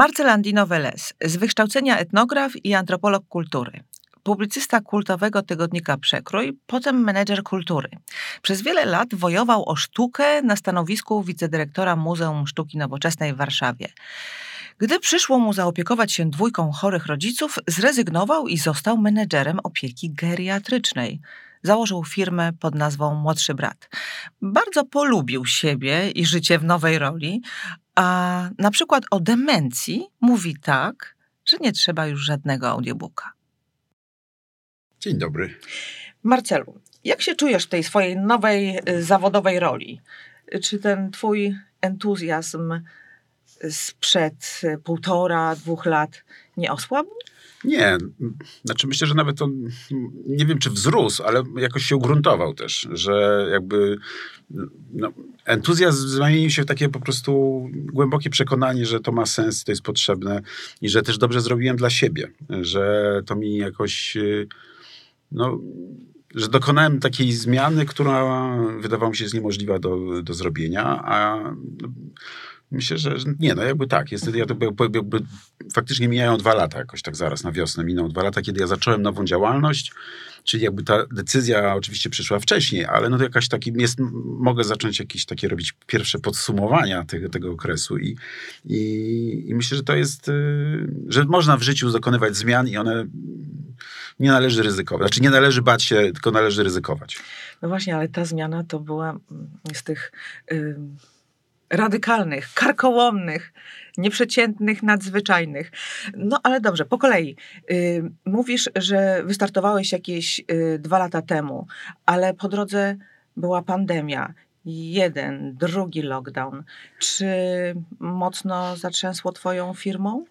Marcel Andino Veles, z wykształcenia etnograf i antropolog kultury. Publicysta kultowego tygodnika Przekrój, potem menedżer kultury. Przez wiele lat wojował o sztukę na stanowisku wicedyrektora Muzeum Sztuki Nowoczesnej w Warszawie. Gdy przyszło mu zaopiekować się dwójką chorych rodziców, zrezygnował i został menedżerem opieki geriatrycznej. Założył firmę pod nazwą Młodszy Brat. Bardzo polubił siebie i życie w nowej roli, a na przykład o demencji mówi tak, że nie trzeba już żadnego audiobooka. Dzień dobry. Marcelu, jak się czujesz w tej swojej nowej y, zawodowej roli? Czy ten twój entuzjazm sprzed y, półtora, dwóch lat nie osłabł? Nie, znaczy myślę, że nawet on, nie wiem czy wzrósł, ale jakoś się ugruntował też, że jakby no, entuzjazm zamienił się w takie po prostu głębokie przekonanie, że to ma sens, to jest potrzebne i że też dobrze zrobiłem dla siebie, że to mi jakoś no, że dokonałem takiej zmiany, która wydawała mi się jest niemożliwa do, do zrobienia, a no, myślę, że nie, no jakby tak. Jest, ja to jakby, jakby, faktycznie mijają dwa lata jakoś tak zaraz na wiosnę. Minął dwa lata, kiedy ja zacząłem nową działalność, czyli jakby ta decyzja oczywiście przyszła wcześniej, ale no to jakaś taki jest, mogę zacząć jakieś takie robić pierwsze podsumowania tego, tego okresu i, i, i myślę, że to jest, y, że można w życiu dokonywać zmian i one nie należy ryzykować. Znaczy nie należy bać się, tylko należy ryzykować. No właśnie, ale ta zmiana to była mm, z tych y, radykalnych, karkołomnych, nieprzeciętnych, nadzwyczajnych. No ale dobrze, po kolei. Y, mówisz, że wystartowałeś jakieś y, dwa lata temu, ale po drodze była pandemia. Jeden, drugi lockdown. Czy mocno zatrzęsło Twoją firmą?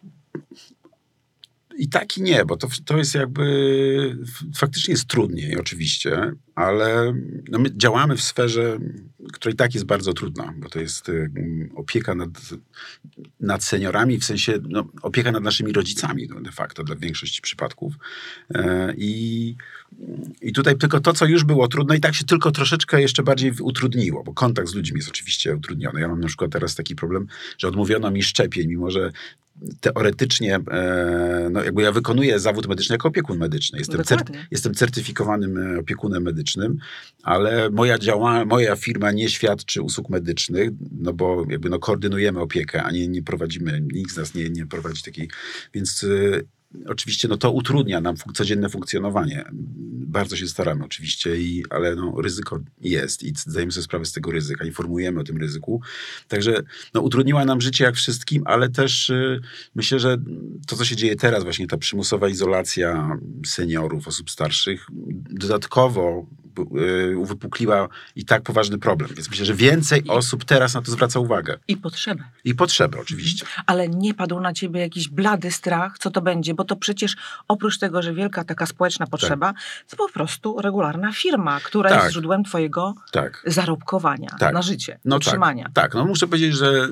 I tak i nie, bo to, to jest jakby faktycznie jest trudniej oczywiście, ale no my działamy w sferze, która i tak jest bardzo trudna, bo to jest y, opieka nad, nad seniorami, w sensie no, opieka nad naszymi rodzicami no, de facto dla większości przypadków. E, I, I tutaj tylko to, co już było trudne i tak się tylko troszeczkę jeszcze bardziej utrudniło, bo kontakt z ludźmi jest oczywiście utrudniony. Ja mam na przykład teraz taki problem, że odmówiono mi szczepień, mimo że teoretycznie, e, no jakby ja wykonuję zawód medyczny jako opiekun medyczny. Jestem, cer jestem certyfikowanym e, opiekunem medycznym, ale moja, działa, moja firma nie świadczy usług medycznych, no bo jakby no koordynujemy opiekę, a nie, nie prowadzimy, nikt z nas nie, nie prowadzi takiej, więc e, Oczywiście no to utrudnia nam codzienne funkcjonowanie. Bardzo się staramy oczywiście, i, ale no, ryzyko jest i zdajemy sobie sprawę z tego ryzyka, informujemy o tym ryzyku. Także no, utrudniła nam życie jak wszystkim, ale też y, myślę, że to, co się dzieje teraz, właśnie ta przymusowa izolacja seniorów, osób starszych, dodatkowo uwypukliła i tak poważny problem. Więc myślę, że więcej I, osób teraz na to zwraca uwagę. I potrzebę. I potrzebę, oczywiście. Ale nie padł na ciebie jakiś blady strach, co to będzie, bo to przecież oprócz tego, że wielka taka społeczna potrzeba, tak. to po prostu regularna firma, która tak. jest źródłem twojego tak. zarobkowania tak. na życie, no tak. utrzymania. Tak. tak, no muszę powiedzieć, że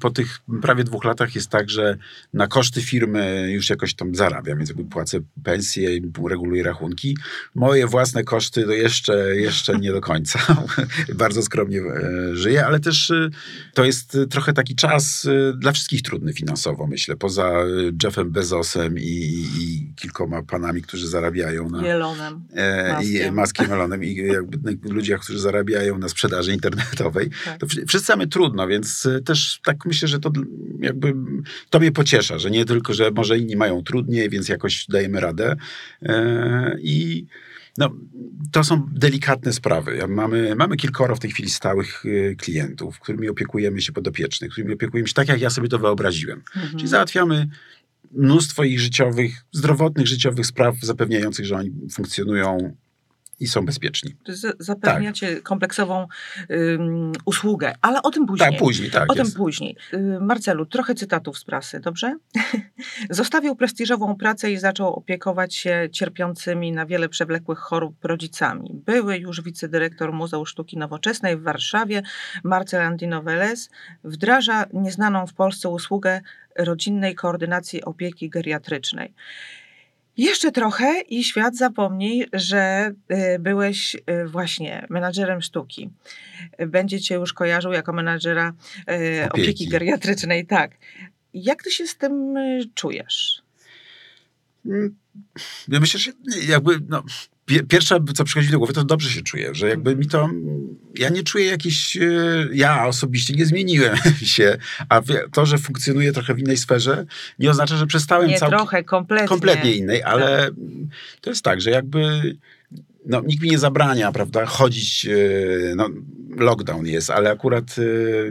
po tych prawie dwóch latach jest tak, że na koszty firmy już jakoś tam zarabiam, więc jakby płacę pensję i reguluję rachunki. Moje własne koszty to jeszcze, jeszcze nie do końca. Bardzo skromnie e, żyję, ale też e, to jest trochę taki czas e, dla wszystkich trudny finansowo, myślę. Poza Jeffem Bezosem i i, kilkoma panami, którzy zarabiają na... Jelonem. E, I maskiem Jelonem i jakby ludziach, którzy zarabiają na sprzedaży internetowej. Tak. To wszyscy mamy trudno, więc e, też tak myślę, że to jakby to mnie pociesza, że nie tylko, że może inni mają trudniej, więc jakoś dajemy radę. E, I no, to są delikatne sprawy. Mamy, mamy kilkoro w tej chwili stałych e, klientów, którymi opiekujemy się podopiecznych, którymi opiekujemy się tak, jak ja sobie to wyobraziłem. Mhm. Czyli załatwiamy mnóstwo ich życiowych, zdrowotnych życiowych spraw zapewniających, że oni funkcjonują i są bezpieczni. Zapewniacie tak. kompleksową um, usługę, ale o tym później. Tak, później, tak. O jest. tym później. Y, Marcelu, trochę cytatów z prasy, dobrze? Zostawił prestiżową pracę i zaczął opiekować się cierpiącymi na wiele przewlekłych chorób rodzicami. Były już wicedyrektor Muzeum Sztuki Nowoczesnej w Warszawie, Marcel Andino Velez, wdraża nieznaną w Polsce usługę rodzinnej koordynacji opieki geriatrycznej. Jeszcze trochę i świat zapomni, że y, byłeś y, właśnie menadżerem sztuki. Będzie cię już kojarzył jako menadżera y, opieki, opieki geriatrycznej, tak. Jak ty się z tym czujesz? Mm, ja myślę, że jakby, no, pierwsze, co przychodzi do głowy, to dobrze się czuję, że jakby mi to, ja nie czuję jakiś, e, ja osobiście nie zmieniłem się, a to, że funkcjonuję trochę w innej sferze, nie oznacza, że przestałem nie, całkiem... trochę, kompletnie. Kompletnie innej, ale tak. to jest tak, że jakby no, nikt mi nie zabrania, prawda, chodzić, e, no, lockdown jest, ale akurat e,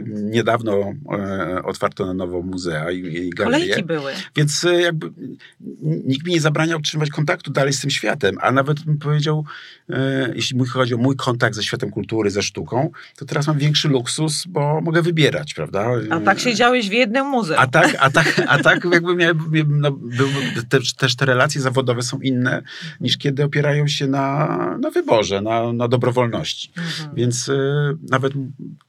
niedawno e, otwarto na nowo muzea i, i galerie. Kolejki były. Więc jakby nikt mi nie zabrania utrzymywać kontaktu dalej z tym światem, a nawet bym powiedział, jeśli chodzi o mój kontakt ze światem kultury, ze sztuką, to teraz mam większy luksus, bo mogę wybierać, prawda? A tak siedziałeś w jednym muzeum. A tak, a tak, a tak jakby miałem, no, był, też, też te relacje zawodowe są inne, niż kiedy opierają się na na, wyborze, na, na dobrowolności. Mhm. Więc y, nawet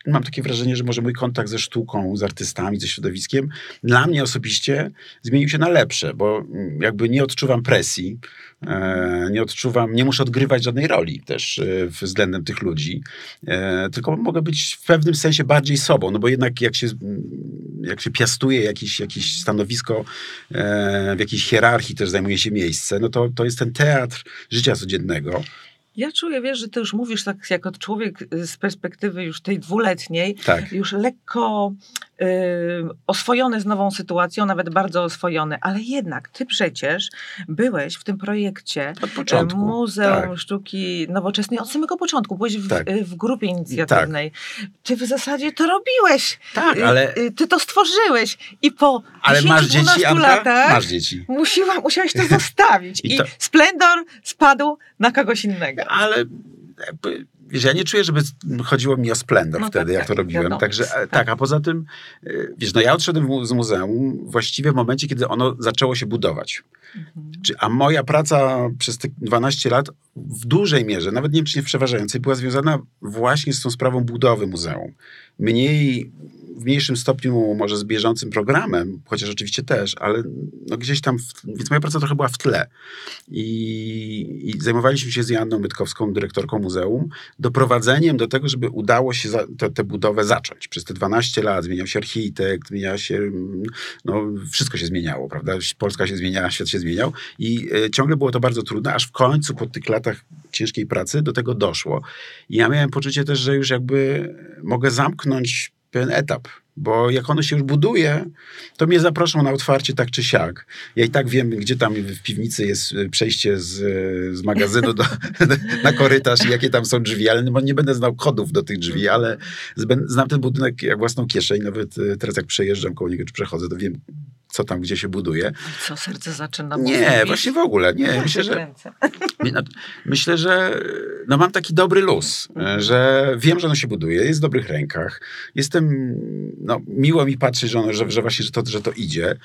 mam takie wrażenie, że może mój kontakt ze sztuką, z artystami, ze środowiskiem dla mnie osobiście zmienił się na lepsze, bo jakby nie odczuwam presji, e, nie odczuwam, nie muszę odgrywać żadnej roli też e, względem tych ludzi, e, tylko mogę być w pewnym sensie bardziej sobą, no bo jednak jak się, jak się piastuje jakieś, jakieś stanowisko w jakiejś hierarchii też zajmuje się miejsce, no to, to jest ten teatr życia codziennego. Ja czuję, wiesz, że ty już mówisz tak jako człowiek y, z perspektywy już tej dwuletniej, tak. już lekko y, oswojony z nową sytuacją, nawet bardzo oswojony, ale jednak ty przecież byłeś w tym projekcie od początku. Muzeum tak. Sztuki Nowoczesnej od samego początku. Byłeś w, tak. w grupie inicjatywnej. Tak. Ty w zasadzie to robiłeś. Tak, y, ale... Y, ty to stworzyłeś i po ale 10, masz dzieci, latach masz dzieci. Musiałeś to zostawić. I, I to... splendor spadł na kogoś innego ale jakby, wiesz, ja nie czuję, żeby chodziło mi o splendor no wtedy, tak, jak to tak, robiłem. Wiadomo, Także tak. tak. a poza tym, e, wiesz, no ja odszedłem z muzeum właściwie w momencie, kiedy ono zaczęło się budować. Mhm. A moja praca przez te 12 lat w dużej mierze, nawet nie wiem, czy nie w przeważającej, była związana właśnie z tą sprawą budowy muzeum. Mniej w mniejszym stopniu może z bieżącym programem, chociaż oczywiście też, ale no gdzieś tam, w, więc moja praca trochę była w tle. I, I, zajmowaliśmy się z Janną Mytkowską, dyrektorką muzeum, doprowadzeniem do tego, żeby udało się tę budowę zacząć. Przez te 12 lat zmieniał się architekt, zmieniała się, no wszystko się zmieniało, prawda? Polska się zmieniała, świat się zmieniał i y, ciągle było to bardzo trudne, aż w końcu po tych latach ciężkiej pracy do tego doszło. I ja miałem poczucie też, że już jakby mogę zamknąć pewien etap, bo jak ono się już buduje, to mnie zaproszą na otwarcie tak czy siak. Ja i tak wiem, gdzie tam w piwnicy jest e, przejście z, e, z magazynu do, na korytarz i jakie tam są drzwi, ale nie będę znał kodów do tych drzwi, ale znam ten budynek jak własną kieszeń. Nawet e, teraz jak przejeżdżam koło niego czy przechodzę, to wiem, co tam gdzie się buduje. Co serce zaczyna Nie, właśnie w ogóle. Nie, ja myślę, że, no, myślę, że no mam taki dobry luz, mhm. że wiem, że ono się buduje, jest w dobrych rękach. Jestem, no miło mi patrzeć, że, ono, że, że właśnie, że to, że to idzie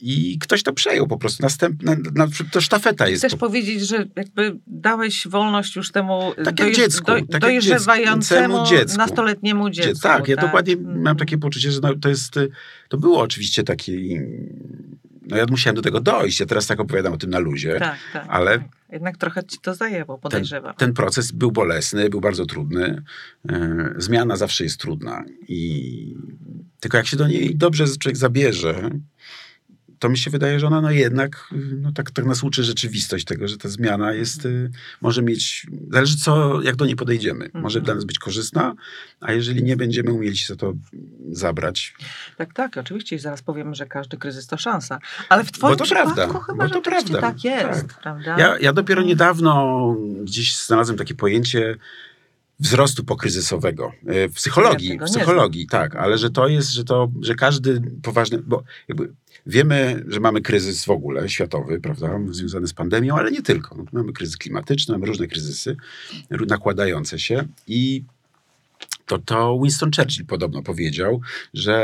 i ktoś to przejął po prostu. Następne, na, to sztafeta jest. Chcesz po... powiedzieć, że jakby dałeś wolność już temu tak dojeżdż, dziecku, do, tak dojrzewającemu dziecku. nastoletniemu dziecku. Tak, ja tak? dokładnie mam mhm. takie poczucie, że no, to jest, to było oczywiście takie no ja musiałem do tego dojść. Ja teraz tak opowiadam o tym na luzie. Tak, tak. Ale jednak trochę ci to zajęło, podejrzewam. Ten, ten proces był bolesny, był bardzo trudny. E, zmiana zawsze jest trudna. I tylko jak się do niej dobrze człowiek zabierze, to mi się wydaje, że ona no jednak no tak, tak nas uczy rzeczywistość tego, że ta zmiana jest, y, może mieć, zależy co, jak do niej podejdziemy. Mhm. Może dla nas być korzystna, a jeżeli nie będziemy umieli się za to zabrać. Tak, tak, oczywiście i zaraz powiemy, że każdy kryzys to szansa. Ale w twoim Bo to przypadku prawda. chyba Bo to prawda. tak jest, tak. prawda? Ja, ja dopiero mhm. niedawno gdzieś znalazłem takie pojęcie wzrostu pokryzysowego. W psychologii, w psychologii, tak, ale że to jest, że to, że każdy poważny, bo jakby wiemy, że mamy kryzys w ogóle światowy, prawda, związany z pandemią, ale nie tylko. No, mamy kryzys klimatyczny, mamy różne kryzysy nakładające się i to, to Winston Churchill podobno powiedział, że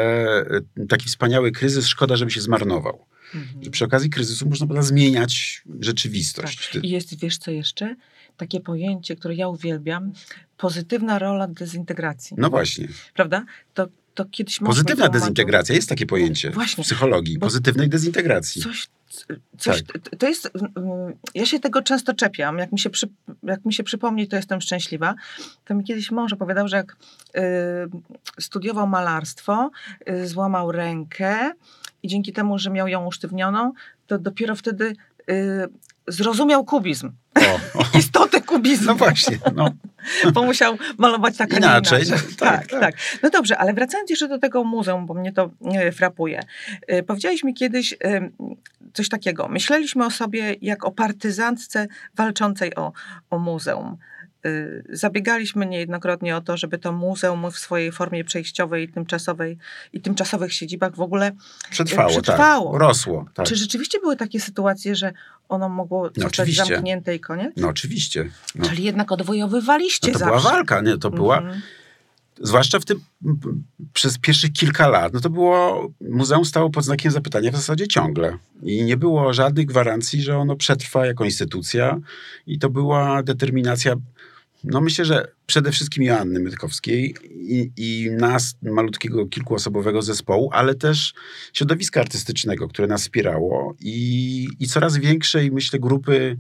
e, taki wspaniały kryzys szkoda, żeby się zmarnował. Mhm. Że przy okazji kryzysu można było zmieniać rzeczywistość. Tak. I jest, wiesz co jeszcze? takie pojęcie, które ja uwielbiam, pozytywna rola dezintegracji. No właśnie. Prawda? To, to kiedyś Pozytywna dezintegracja, jest takie pojęcie właśnie, w psychologii, pozytywnej dezintegracji. Coś, coś, tak. to jest, ja się tego często czepiam, jak mi, się przy, jak mi się przypomni, to jestem szczęśliwa. To mi kiedyś mąż opowiadał, że jak y, studiował malarstwo, y, złamał rękę i dzięki temu, że miał ją usztywnioną, to dopiero wtedy y, zrozumiał kubizm. O, o. Istotę kubizmu. No właśnie. No. bo musiał malować tak, inaczej. inaczej. Tak, tak, tak, tak. No dobrze, ale wracając jeszcze do tego muzeum, bo mnie to e, frapuje. E, powiedziałeś mi kiedyś e, coś takiego. Myśleliśmy o sobie jak o partyzantce walczącej o, o muzeum. Y, zabiegaliśmy niejednokrotnie o to, żeby to muzeum w swojej formie przejściowej i tymczasowej i tymczasowych siedzibach w ogóle przetrwało. przetrwało. Tak, rosło. Tak. Czy rzeczywiście były takie sytuacje, że ono mogło no zostać oczywiście. zamknięte i koniec? No oczywiście. No. Czyli jednak odwojowywaliście no to zawsze. była walka, nie? To była... Mhm. Zwłaszcza w tym, przez pierwszych kilka lat, no to było, muzeum stało pod znakiem zapytania w zasadzie ciągle. I nie było żadnych gwarancji, że ono przetrwa jako instytucja. I to była determinacja no myślę, że przede wszystkim Joanny Mytkowskiej i, i nas, malutkiego, kilkuosobowego zespołu, ale też środowiska artystycznego, które nas wspierało i, i coraz większej, myślę, grupy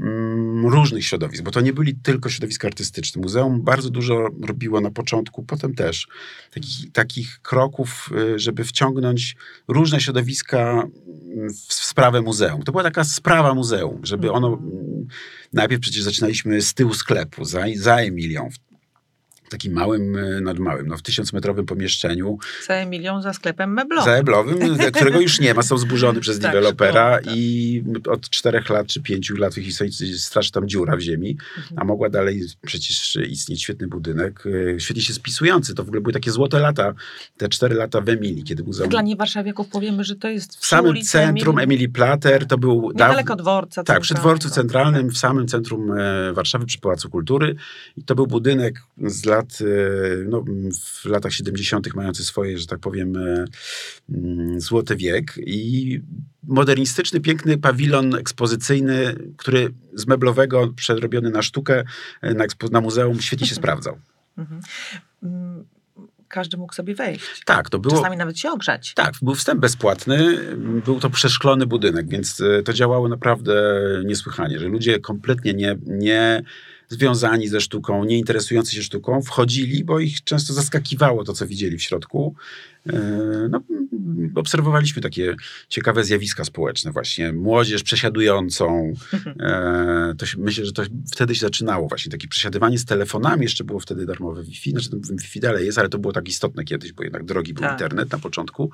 mm, różnych środowisk, bo to nie byli tylko środowiska artystyczne. Muzeum bardzo dużo robiło na początku, potem też takich, kroków, y, żeby wciągnąć różne środowiska w sprawę muzeum. To była taka sprawa muzeum, żeby ono mhm. Najpierw przecież zaczynaliśmy z tyłu sklepu, za, za Emilią, takim małym, e, nad małym, no w tysiącmetrowym pomieszczeniu. Za Emilią, za sklepem meblowym. Za meblowym, którego już nie ma, są zburzony przez tak, dewelopera tak. i od czterech lat czy pięciu lat ich historii straszy tam dziura w ziemi, mhm. a mogła dalej przecież istnieć świetny budynek, e, świetnie się spisujący. To w ogóle były takie złote lata, te cztery lata w Emilii, kiedy muzeum... Dla niewarszawiaków powiemy, że to jest w samym centrum Emilii Plater, to był... Niedaleko dworca Tak, przy dworcu centralnym, w samym centrum e, Warszawy, przy Pałacu Kultury i to był budynek z lat lat, e, no, w latach 70. mający swoje, że tak powiem, e, mm, złoty wiek i modernistyczny, piękny pawilon ekspozycyjny, który z meblowego przerobiony na sztukę, e, na, na muzeum, świetnie się sprawdzał. Mhm. Mm, każdy mógł sobie wejść. Tak, to było. Czasami nawet się ogrzać. Tak, był wstęp bezpłatny, był to przeszklony budynek, więc to działało naprawdę niesłychanie, że ludzie kompletnie nie, nie związani ze sztuką, nie interesujący się sztuką, wchodzili, bo ich często zaskakiwało to, co widzieli w środku. E, no, obserwowaliśmy takie ciekawe zjawiska społeczne, właśnie młodzież przesiadującą. E, to się, myślę, że to wtedy się zaczynało, właśnie takie przesiadywanie z telefonami. Jeszcze było wtedy darmowe Wi-Fi, znaczy Wi-Fi dalej jest, ale to było tak istotne kiedyś, bo jednak drogi był tak. internet na początku.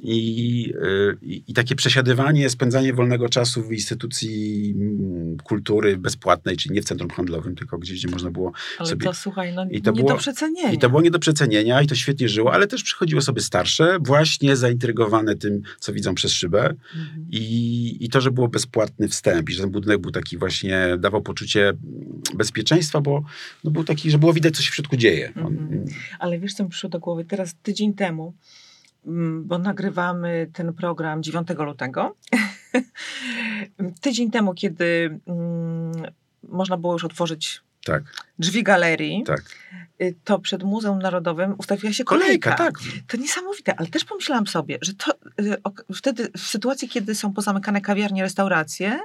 I, e, i, I, takie przesiadywanie, spędzanie wolnego czasu w instytucji mm, kultury bezpłatnej, czyli nie w centrum handlowym, tylko gdzieś, gdzie można było ale sobie... to słuchaj, no I to nie było, do przecenienia. I to było nie do przecenienia i to świetnie żyło, ale też przychodziło sobie starsze, właśnie zaintrygowane tym, co widzą przez szybę mhm. I, i to, że było bezpłatny wstęp i że ten budynek był taki właśnie, dawał poczucie bezpieczeństwa, bo no, był taki, że było widać, co się w środku dzieje. On, mhm. Ale wiesz, co mi przyszło do głowy? Teraz tydzień temu, mm, bo nagrywamy ten program 9 lutego, tydzień temu, kiedy mm, można było już otworzyć tak. drzwi galerii, tak. Y, to przed Muzeum Narodowym ustawiła się kolejka. kolejka tak. To niesamowite, ale też pomyślałam sobie, że to y, wtedy w sytuacji, kiedy są pozamykane kawiarnie, restauracje,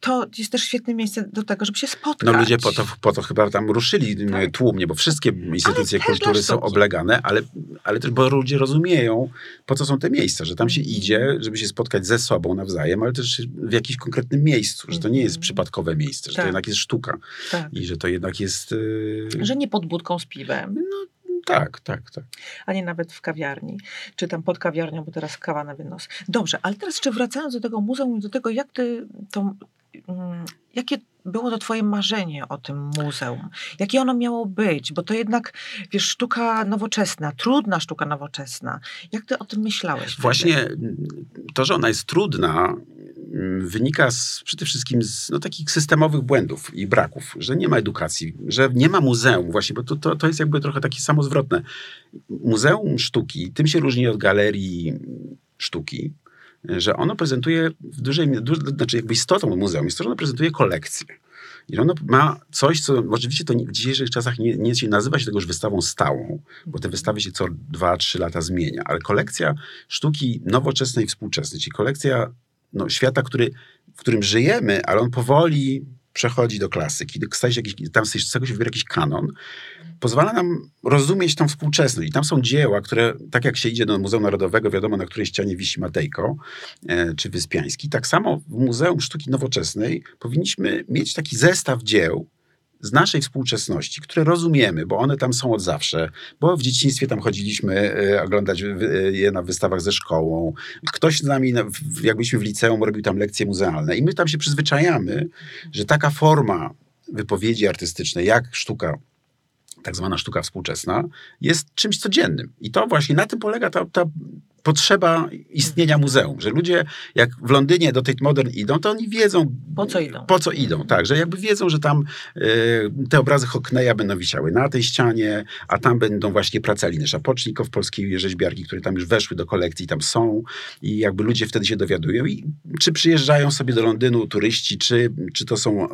to jest też świetne miejsce do tego, żeby się spotkać. No ludzie po to, po to chyba tam ruszyli tak. tłumnie, bo wszystkie instytucje kultury są oblegane, ale, ale też, bo ludzie rozumieją, po co są te miejsca, że tam się mm. idzie, żeby się spotkać ze sobą nawzajem, ale też w jakimś konkretnym miejscu, że to nie jest mm. przypadkowe miejsce, że tak. to jednak jest sztuka tak. i że to jednak jest... Że nie pod budką z piwem. No, tak, tak, tak. A nie nawet w kawiarni, czy tam pod kawiarnią, bo teraz kawa na wynos. Dobrze, ale teraz jeszcze wracając do tego muzeum i do tego, jak ty to, mm, jakie było to twoje marzenie o tym muzeum? Jakie ono miało być? Bo to jednak, wiesz, sztuka nowoczesna, trudna sztuka nowoczesna. Jak ty o tym myślałeś? Właśnie wtedy? to, że ona jest trudna, wynika z, przede wszystkim z no, takich systemowych błędów i braków, że nie ma edukacji, że nie ma muzeum właśnie, bo to, to, to jest jakby trochę takie samozwrotne. Muzeum sztuki tym się różni od galerii sztuki, że ono prezentuje w dużej, duż, znaczy jakby istotą muzeum jest to, że ono prezentuje kolekcję. I ono ma coś, co oczywiście to w dzisiejszych czasach nie, nie nazywa się tego już wystawą stałą, bo te wystawy się co dwa, trzy lata zmienia, ale kolekcja sztuki nowoczesnej i współczesnej, czyli kolekcja no, świata, który, w którym żyjemy, ale on powoli przechodzi do klasyki, staje się jakiś, tam z się wybiera jakiś kanon, pozwala nam rozumieć tą współczesność. I tam są dzieła, które, tak jak się idzie do Muzeum Narodowego, wiadomo, na której ścianie wisi Matejko e, czy Wyspiański, tak samo w Muzeum Sztuki Nowoczesnej powinniśmy mieć taki zestaw dzieł, z naszej współczesności, które rozumiemy, bo one tam są od zawsze, bo w dzieciństwie tam chodziliśmy e, oglądać e, je na wystawach ze szkołą. Ktoś z nami, jakbyśmy w liceum, robił tam lekcje muzealne i my tam się przyzwyczajamy, że taka forma wypowiedzi artystycznej, jak sztuka tak zwana sztuka współczesna, jest czymś codziennym. I to właśnie na tym polega ta, ta potrzeba istnienia muzeum, że ludzie jak w Londynie do Tate Modern idą, to oni wiedzą po co idą. Po co idą, tak, że jakby wiedzą, że tam y, te obrazy Hockneya będą wisiały na tej ścianie, a tam będą właśnie prace Aliny Szapocznikow, polskiej rzeźbiarki, które tam już weszły do kolekcji, tam są i jakby ludzie wtedy się dowiadują i czy przyjeżdżają sobie do Londynu turyści, czy, czy to są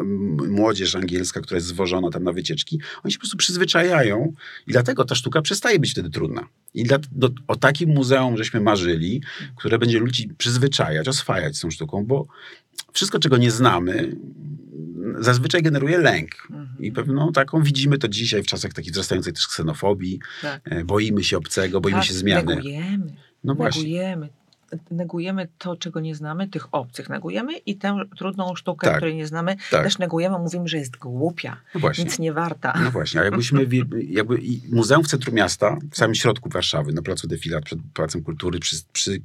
młodzież angielska, która jest zwożona tam na wycieczki, oni się po prostu przyzwyczajają i dlatego ta sztuka przestaje być wtedy trudna. I dla, do, o takim muzeum żeśmy marzyli, które będzie ludzi przyzwyczajać, oswajać z tą sztuką, bo wszystko, czego nie znamy, zazwyczaj generuje lęk. Mhm. I pewną taką widzimy to dzisiaj w czasach takiej wzrastającej też ksenofobii. Tak. E, boimy się obcego, boimy tak, się zmiany. Negujemy. No negujemy negujemy to, czego nie znamy, tych obcych negujemy i tę trudną sztukę, tak, której nie znamy, tak. też negujemy, mówimy, że jest głupia, no nic nie warta. No właśnie, a jakbyśmy, jakby muzeum w centrum miasta, w samym środku Warszawy, na placu Defilat, przed Pałacem Kultury, przy, przy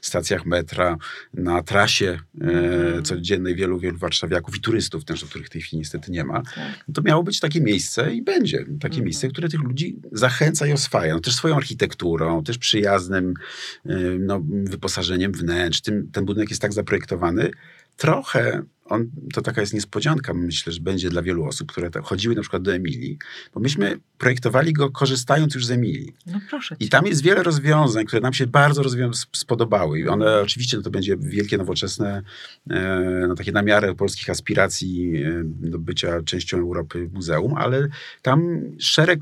stacjach metra, na trasie e, mm. codziennej wielu, wielu warszawiaków i turystów też, których w tej chwili niestety nie ma, tak. to miało być takie miejsce i będzie takie mm. miejsce, które tych ludzi zachęca i oswaja. No, też swoją architekturą, też przyjaznym e, no, wyposażeniem wnętrz. Tym, ten budynek jest tak zaprojektowany. Trochę on, to taka jest niespodzianka, myślę, że będzie dla wielu osób, które chodziły na przykład do Emilii, bo myśmy projektowali go korzystając już z Emilii. No proszę I tam jest wiele rozwiązań, które nam się bardzo spodobały. I one oczywiście no to będzie wielkie, nowoczesne, e, no takie namiary polskich aspiracji e, do bycia częścią Europy muzeum, ale tam szereg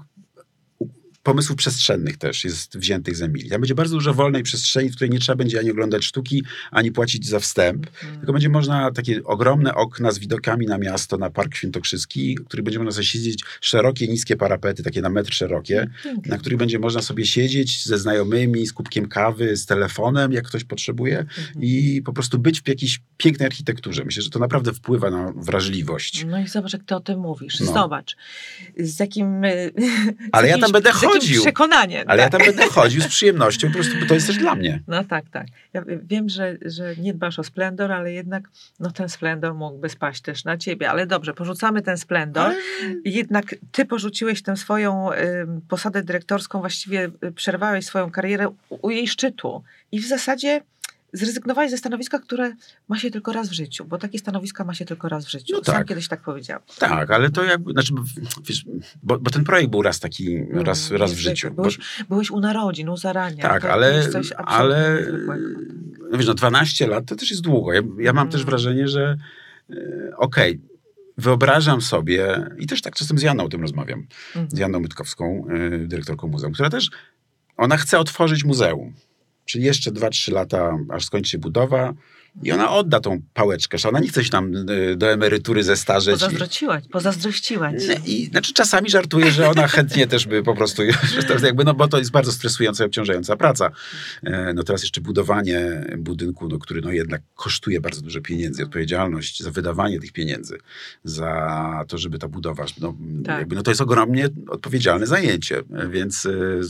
pomysłów przestrzennych też jest wziętych z Emilii. Tam będzie bardzo dużo wolnej przestrzeni, w której nie trzeba będzie ani oglądać sztuki, ani płacić za wstęp, mm. tylko będzie można takie ogromne okna z widokami na miasto, na Park Świętokrzyski, w których będzie można sobie siedzieć, szerokie, niskie parapety, takie na metr szerokie, mm. na których będzie można sobie siedzieć ze znajomymi, z kubkiem kawy, z telefonem, jak ktoś potrzebuje mm. i po prostu być w jakiejś pięknej architekturze. Myślę, że to naprawdę wpływa na wrażliwość. No i zobacz, jak ty o tym mówisz. No. Zobacz, z jakim... Ale ja tam będę chodził chodził. przekonanie. Ale tak. ja tam będę chodził z przyjemnością, po prostu to jest też dla mnie. No tak, tak. Ja wiem, że, że nie dbasz o splendor, ale jednak no, ten splendor mógłby spaść też na ciebie. Ale dobrze, porzucamy ten splendor. Ale... Jednak ty porzuciłeś tę swoją y, posadę dyrektorską, właściwie y, przerwałeś swoją karierę u, u jej szczytu. I w zasadzie zrezygnowałeś ze stanowiska, które ma się tylko raz w życiu, bo takie stanowiska ma się tylko raz w życiu. No tak. Sam kiedyś tak powiedziałem. Tak, ale to jakby, znaczy, wiesz, bo, bo ten projekt był raz taki, mm, raz, raz w życiu. Byłeś, bo, byłeś u narodzin, u zarania. Tak, ale, ale no wiesz, no 12 lat to też jest długo. Ja, ja mam też mm. wrażenie, że e, okej, okay, wyobrażam sobie, i też tak czasem z Janą o tym rozmawiam, z mhm. Janą Mytkowską, e, dyrektorką muzeum, która też, ona chce otworzyć muzeum. Czyli jeszcze 2-3 lata, aż skończy się budowa. I ona odda tą pałeczkę, że ona nie chce się tam y, do emerytury zestarzeć. Pozazdrościła, pozazdrościła I znaczy czasami żartuje, że ona chętnie też by po prostu, jakby, no bo to jest bardzo stresująca i obciążająca praca. E, no teraz jeszcze budowanie budynku, no, który no jednak kosztuje bardzo dużo pieniędzy, odpowiedzialność za wydawanie tych pieniędzy, za to, żeby ta budowa, no, tak. jakby, no to jest ogromnie odpowiedzialne zajęcie, więc y,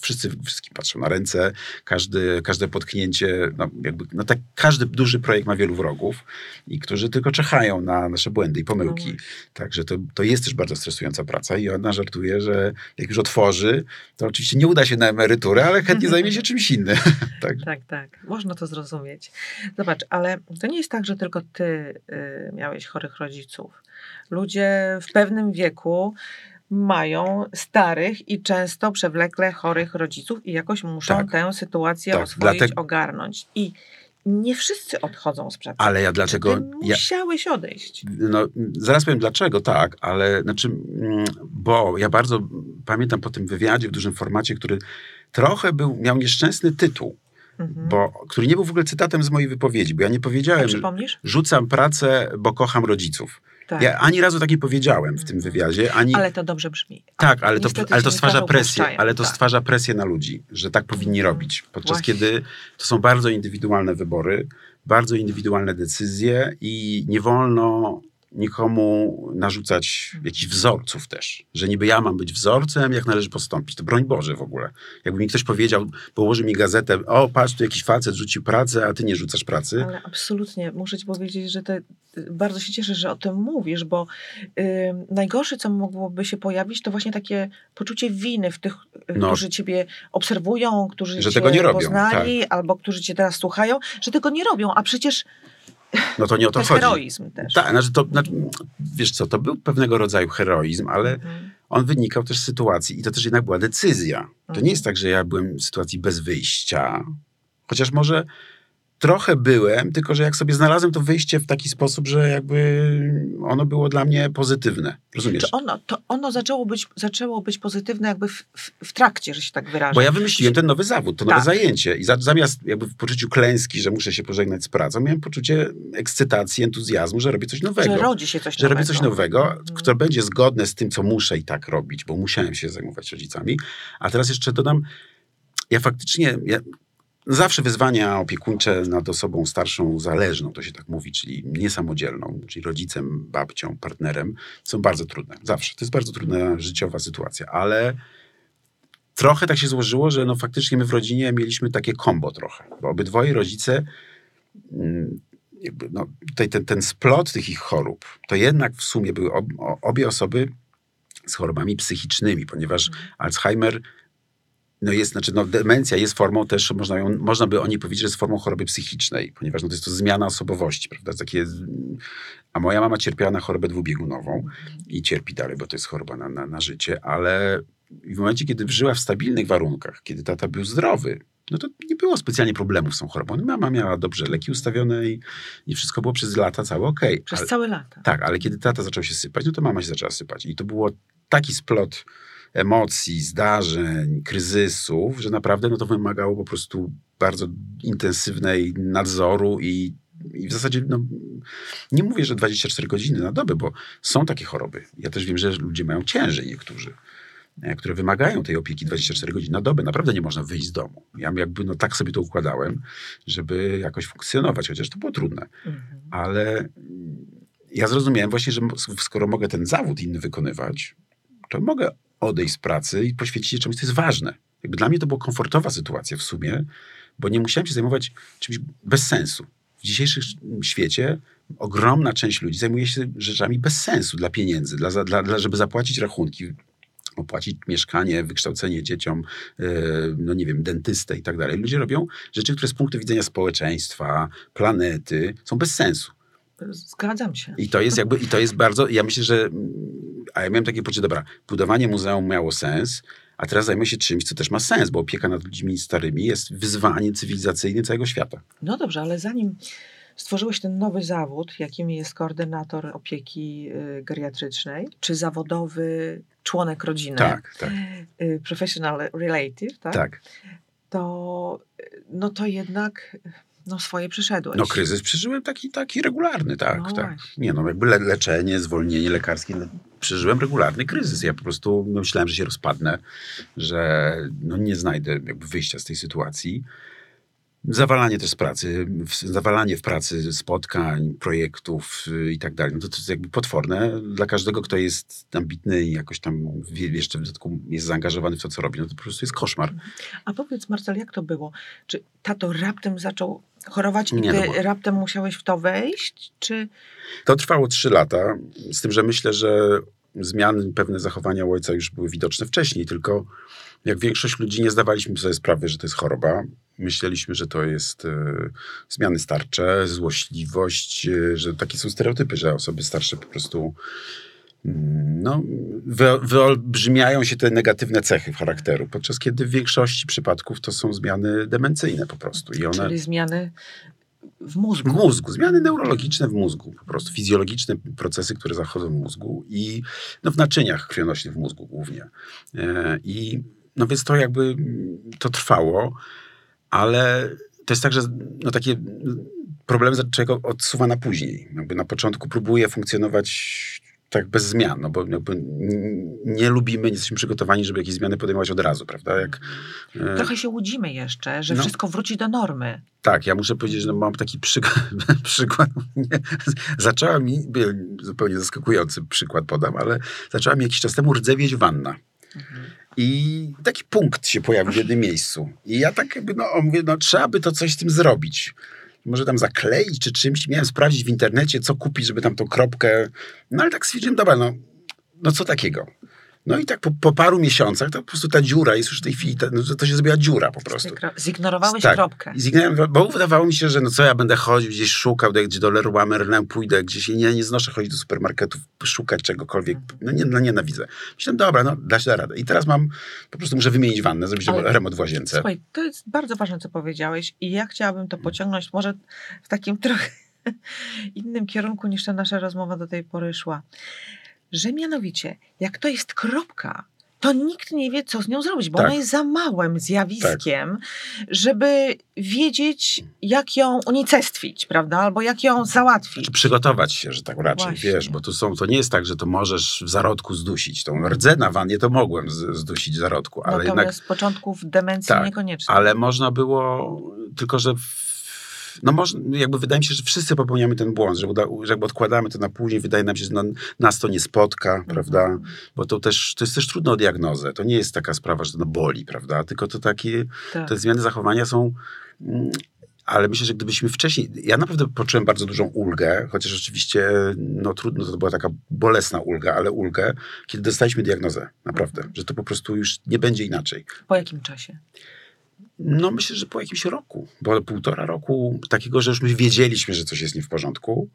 wszyscy wszystkim patrzą na ręce, każdy, każde potknięcie, no jakby, no tak, każdy duży projekt ma wielu wrogów i którzy tylko czekają na nasze błędy i pomyłki. No Także to, to jest też bardzo stresująca praca i ona żartuje, że jak już otworzy, to oczywiście nie uda się na emeryturę, ale chętnie zajmie się czymś innym. tak. tak, tak. Można to zrozumieć. Zobacz, ale to nie jest tak, że tylko ty y, miałeś chorych rodziców. Ludzie w pewnym wieku mają starych i często przewlekle chorych rodziców i jakoś muszą tak, tę sytuację tak, oswoić, dlatego... ogarnąć. I nie wszyscy odchodzą z pracy. Ale ja dlaczego... Ty musiałeś ja, odejść. No, zaraz powiem dlaczego, tak, ale znaczy, mm, bo ja bardzo pamiętam po tym wywiadzie w dużym formacie, który trochę był, miał nieszczęsny tytuł. Mhm. bo, który nie był w ogóle cytatem z mojej wypowiedzi, bo ja nie powiedziałem, że rzucam pracę, bo kocham rodziców. Tak. Ja ani razu tak nie powiedziałem w tym wywiadzie, ani... Ale to dobrze brzmi. Tak, ale to, ale to stwarza presję, ale to tak. stwarza presję na ludzi, że tak powinni Mhm. robić. Podczas Właśnie. kiedy to są bardzo indywidualne wybory, bardzo indywidualne decyzje i nie wolno nikomu narzucać Mhm. jakichś wzorców też. Że niby ja mam być wzorcem, jak należy postąpić. To broń Boże w ogóle. Jakby mi ktoś powiedział, położy mi gazetę, o patrz, tu jakiś facet rzucił pracę, a ty nie rzucasz pracy. Ale absolutnie, muszę ci powiedzieć, że te, bardzo się cieszę, że o tym mówisz, bo y, najgorsze, co mogłoby się pojawić, to właśnie takie poczucie winy w tych, y, No. którzy ciebie obserwują, którzy Że cię tego nie robią, tak. poznali, albo którzy cię teraz słuchają, że tego nie robią, a przecież No to nie o to to chodzi. heroizm też. Tak, znaczy to, znaczy, wiesz co, to był pewnego rodzaju heroizm, ale Mhm. on wynikał też z sytuacji i to też jednak była decyzja. To Mhm. nie jest tak, że ja byłem w sytuacji bez wyjścia. Chociaż może trochę byłem, tylko że jak sobie znalazłem to wyjście w taki sposób, że jakby ono było dla mnie pozytywne. Rozumiesz? Ono, to ono zaczęło być, zaczęło być pozytywne jakby w, w, w trakcie, że się tak wyrażę. Bo ja wymyśliłem ten nowy zawód, to nowe Tak. zajęcie. I za, zamiast jakby w poczuciu klęski, że muszę się pożegnać z pracą, miałem poczucie ekscytacji, entuzjazmu, że robię coś nowego. że rodzi się coś że nowego. robię coś nowego, Mhm. które będzie zgodne z tym, co muszę i tak robić, bo musiałem się zajmować rodzicami. A teraz jeszcze dodam, ja faktycznie, ja, zawsze wyzwania opiekuńcze nad osobą starszą, zależną, to się tak mówi, czyli niesamodzielną, czyli rodzicem, babcią, partnerem, są bardzo trudne. Zawsze. To jest bardzo trudna życiowa sytuacja, ale trochę tak się złożyło, że no faktycznie my w rodzinie mieliśmy takie kombo trochę, bo obydwoje rodzice mm, no, tutaj ten, ten splot tych ich chorób, to jednak w sumie były ob, obie osoby z chorobami psychicznymi, ponieważ Alzheimer no jest, znaczy no demencja jest formą też, można, ją, można by o niej powiedzieć, że jest formą choroby psychicznej, ponieważ no to jest to zmiana osobowości, prawda? Takie, a moja mama cierpiała na chorobę dwubiegunową i cierpi dalej, bo to jest choroba na, na, na życie, ale w momencie, kiedy żyła w stabilnych warunkach, kiedy tata był zdrowy, no to nie było specjalnie problemów z tą chorobą. No, Mama miała dobrze leki ustawione i, i wszystko było przez lata całe okej. Przez Ale- całe lata. tak, ale kiedy tata zaczął się sypać, no to mama się zaczęła sypać. I to było taki splot emocji, zdarzeń, kryzysów, że naprawdę no to wymagało po prostu bardzo intensywnej nadzoru i, i w zasadzie no, nie mówię, że 24 godziny na dobę, bo są takie choroby. Ja też wiem, że ludzie mają ciężej niektórzy e, które wymagają tej opieki 24 godziny na dobę. Naprawdę nie można wyjść z domu. Ja jakby no tak sobie to układałem, żeby jakoś funkcjonować, chociaż to było trudne Mhm. ale ja zrozumiałem właśnie, że skoro mogę ten zawód inny wykonywać, to mogę odejść z pracy i poświęcić się czemuś, co jest ważne. Jakby dla mnie to była komfortowa sytuacja w sumie, bo nie musiałem się zajmować czymś bez sensu. W dzisiejszym świecie ogromna część ludzi zajmuje się rzeczami bez sensu dla pieniędzy, dla, dla, dla, żeby zapłacić rachunki, opłacić mieszkanie, wykształcenie dzieciom, e, no nie wiem, dentystę i tak dalej. Ludzie robią rzeczy, które z punktu widzenia społeczeństwa, planety są bez sensu. Zgadzam się. I to jest jakby, i to jest bardzo, ja myślę, że, a ja miałem takie poczucie, dobra, budowanie muzeum miało sens, a teraz zajmę się czymś, co też ma sens, bo opieka nad ludźmi starymi jest wyzwaniem cywilizacyjnym całego świata. No dobrze, ale zanim stworzyłeś ten nowy zawód, jakim jest koordynator opieki y, geriatrycznej, czy zawodowy członek rodziny, Tak, tak, y, professional relative, tak? tak. To, y, no to jednak no swoje przeszedłeś. No kryzys przeżyłem taki, taki regularny, tak, No tak. właśnie. Nie no, jakby le leczenie, zwolnienie lekarskie, le przeżyłem regularny kryzys. Ja po prostu myślałem, że się rozpadnę, że no, nie znajdę jakby wyjścia z tej sytuacji. Zawalanie też z pracy, zawalanie w pracy spotkań, projektów y, i tak dalej. No to, to jest jakby potworne dla każdego, kto jest ambitny i jakoś tam jeszcze w dodatku jest zaangażowany w to, co robi. No to po prostu jest koszmar. A powiedz Marcel, jak to było? Czy tato raptem zaczął chorować i Nie, ty no raptem musiałeś w to wejść? Czy To trwało trzy lata, z tym, że myślę, że zmiany, pewne zachowania u ojca już były widoczne wcześniej, tylko jak większość ludzi nie zdawaliśmy sobie sprawy, że to jest choroba. Myśleliśmy, że to jest e, zmiany starcze, złośliwość, e, że takie są stereotypy, że osoby starsze po prostu mm, no, wy, wyolbrzymiają się te negatywne cechy charakteru, podczas kiedy w większości przypadków to są zmiany demencyjne po prostu. I one, czyli zmiany w w mózgu? mózgu, zmiany neurologiczne w mózgu, po prostu fizjologiczne procesy, które zachodzą w mózgu i no, w naczyniach krwionośnych w mózgu głównie. E, I no więc to jakby mm, to trwało, ale to jest tak, że no, takie problemy człowiek odsuwa na później. Jakby na początku próbuje funkcjonować tak bez zmian, no bo jakby nie lubimy, nie jesteśmy przygotowani, żeby jakieś zmiany podejmować od razu, prawda? Jak, e, Trochę się łudzimy jeszcze, że no, wszystko wróci do normy. Tak, ja muszę powiedzieć, że no mam taki przykład. przykład zaczęła mi, zupełnie zaskakujący przykład podam, ale zaczęła mi jakiś czas temu rdzewieć wanna. Mhm. I taki punkt się pojawił w jednym miejscu. I ja tak jakby, no mówię, no trzeba by to coś z tym zrobić może tam zakleić czy czymś. Miałem sprawdzić w internecie, co kupić, żeby tam tą kropkę. No ale tak stwierdziłem, dobra, no, no co takiego? No i tak po, po, paru miesiącach to po prostu ta dziura jest już w tej chwili, ta, no, to się zrobiła dziura po prostu. Zignorowałeś tak, kropkę. Zignorowałem, bo wydawało mi się, że no co ja będę chodził, gdzieś szukał, gdzie do Leroy Merlin pójdę, gdzieś nie, nie znoszę chodzić do supermarketów, szukać czegokolwiek. No, nie, no nienawidzę. Myślałem, dobra, no da się da radę. I teraz mam, po prostu muszę wymienić wannę, zrobić Ale, remont w łazience. Słuchaj, to jest bardzo ważne, co powiedziałeś i ja chciałabym to pociągnąć może w takim trochę innym kierunku niż ta nasza rozmowa do tej pory szła że mianowicie, jak to jest kropka, to nikt nie wie, co z nią zrobić, bo tak. ona jest za małym zjawiskiem, tak. żeby wiedzieć, jak ją unicestwić, prawda? Albo jak ją załatwić. Znaczy przygotować się, że tak raczej, Właśnie. wiesz, bo tu są, to nie jest tak, że to możesz w zarodku zdusić. Tą rdzę na wannie to mogłem zdusić w zarodku, ale Natomiast jednak... z początków demencji tak, niekoniecznie. Ale można było, tylko że w no może, jakby wydaje mi się, że wszyscy popełniamy ten błąd, że, uda, że jakby odkładamy to na później, wydaje nam się, że na, nas to nie spotka, mhm. prawda? Bo to też, to jest też trudno o diagnozę. To nie jest taka sprawa, że to no boli, prawda? Tylko to takie, tak. te zmiany zachowania są... Mm, ale myślę, że gdybyśmy wcześniej, ja naprawdę poczułem bardzo dużą ulgę, chociaż oczywiście no trudno, to była taka bolesna ulga, ale ulgę, kiedy dostaliśmy diagnozę, naprawdę, że to po prostu już nie będzie inaczej. Po jakim czasie? No myślę, że po jakimś roku, bo półtora roku takiego, że już my wiedzieliśmy, że coś jest nie w porządku,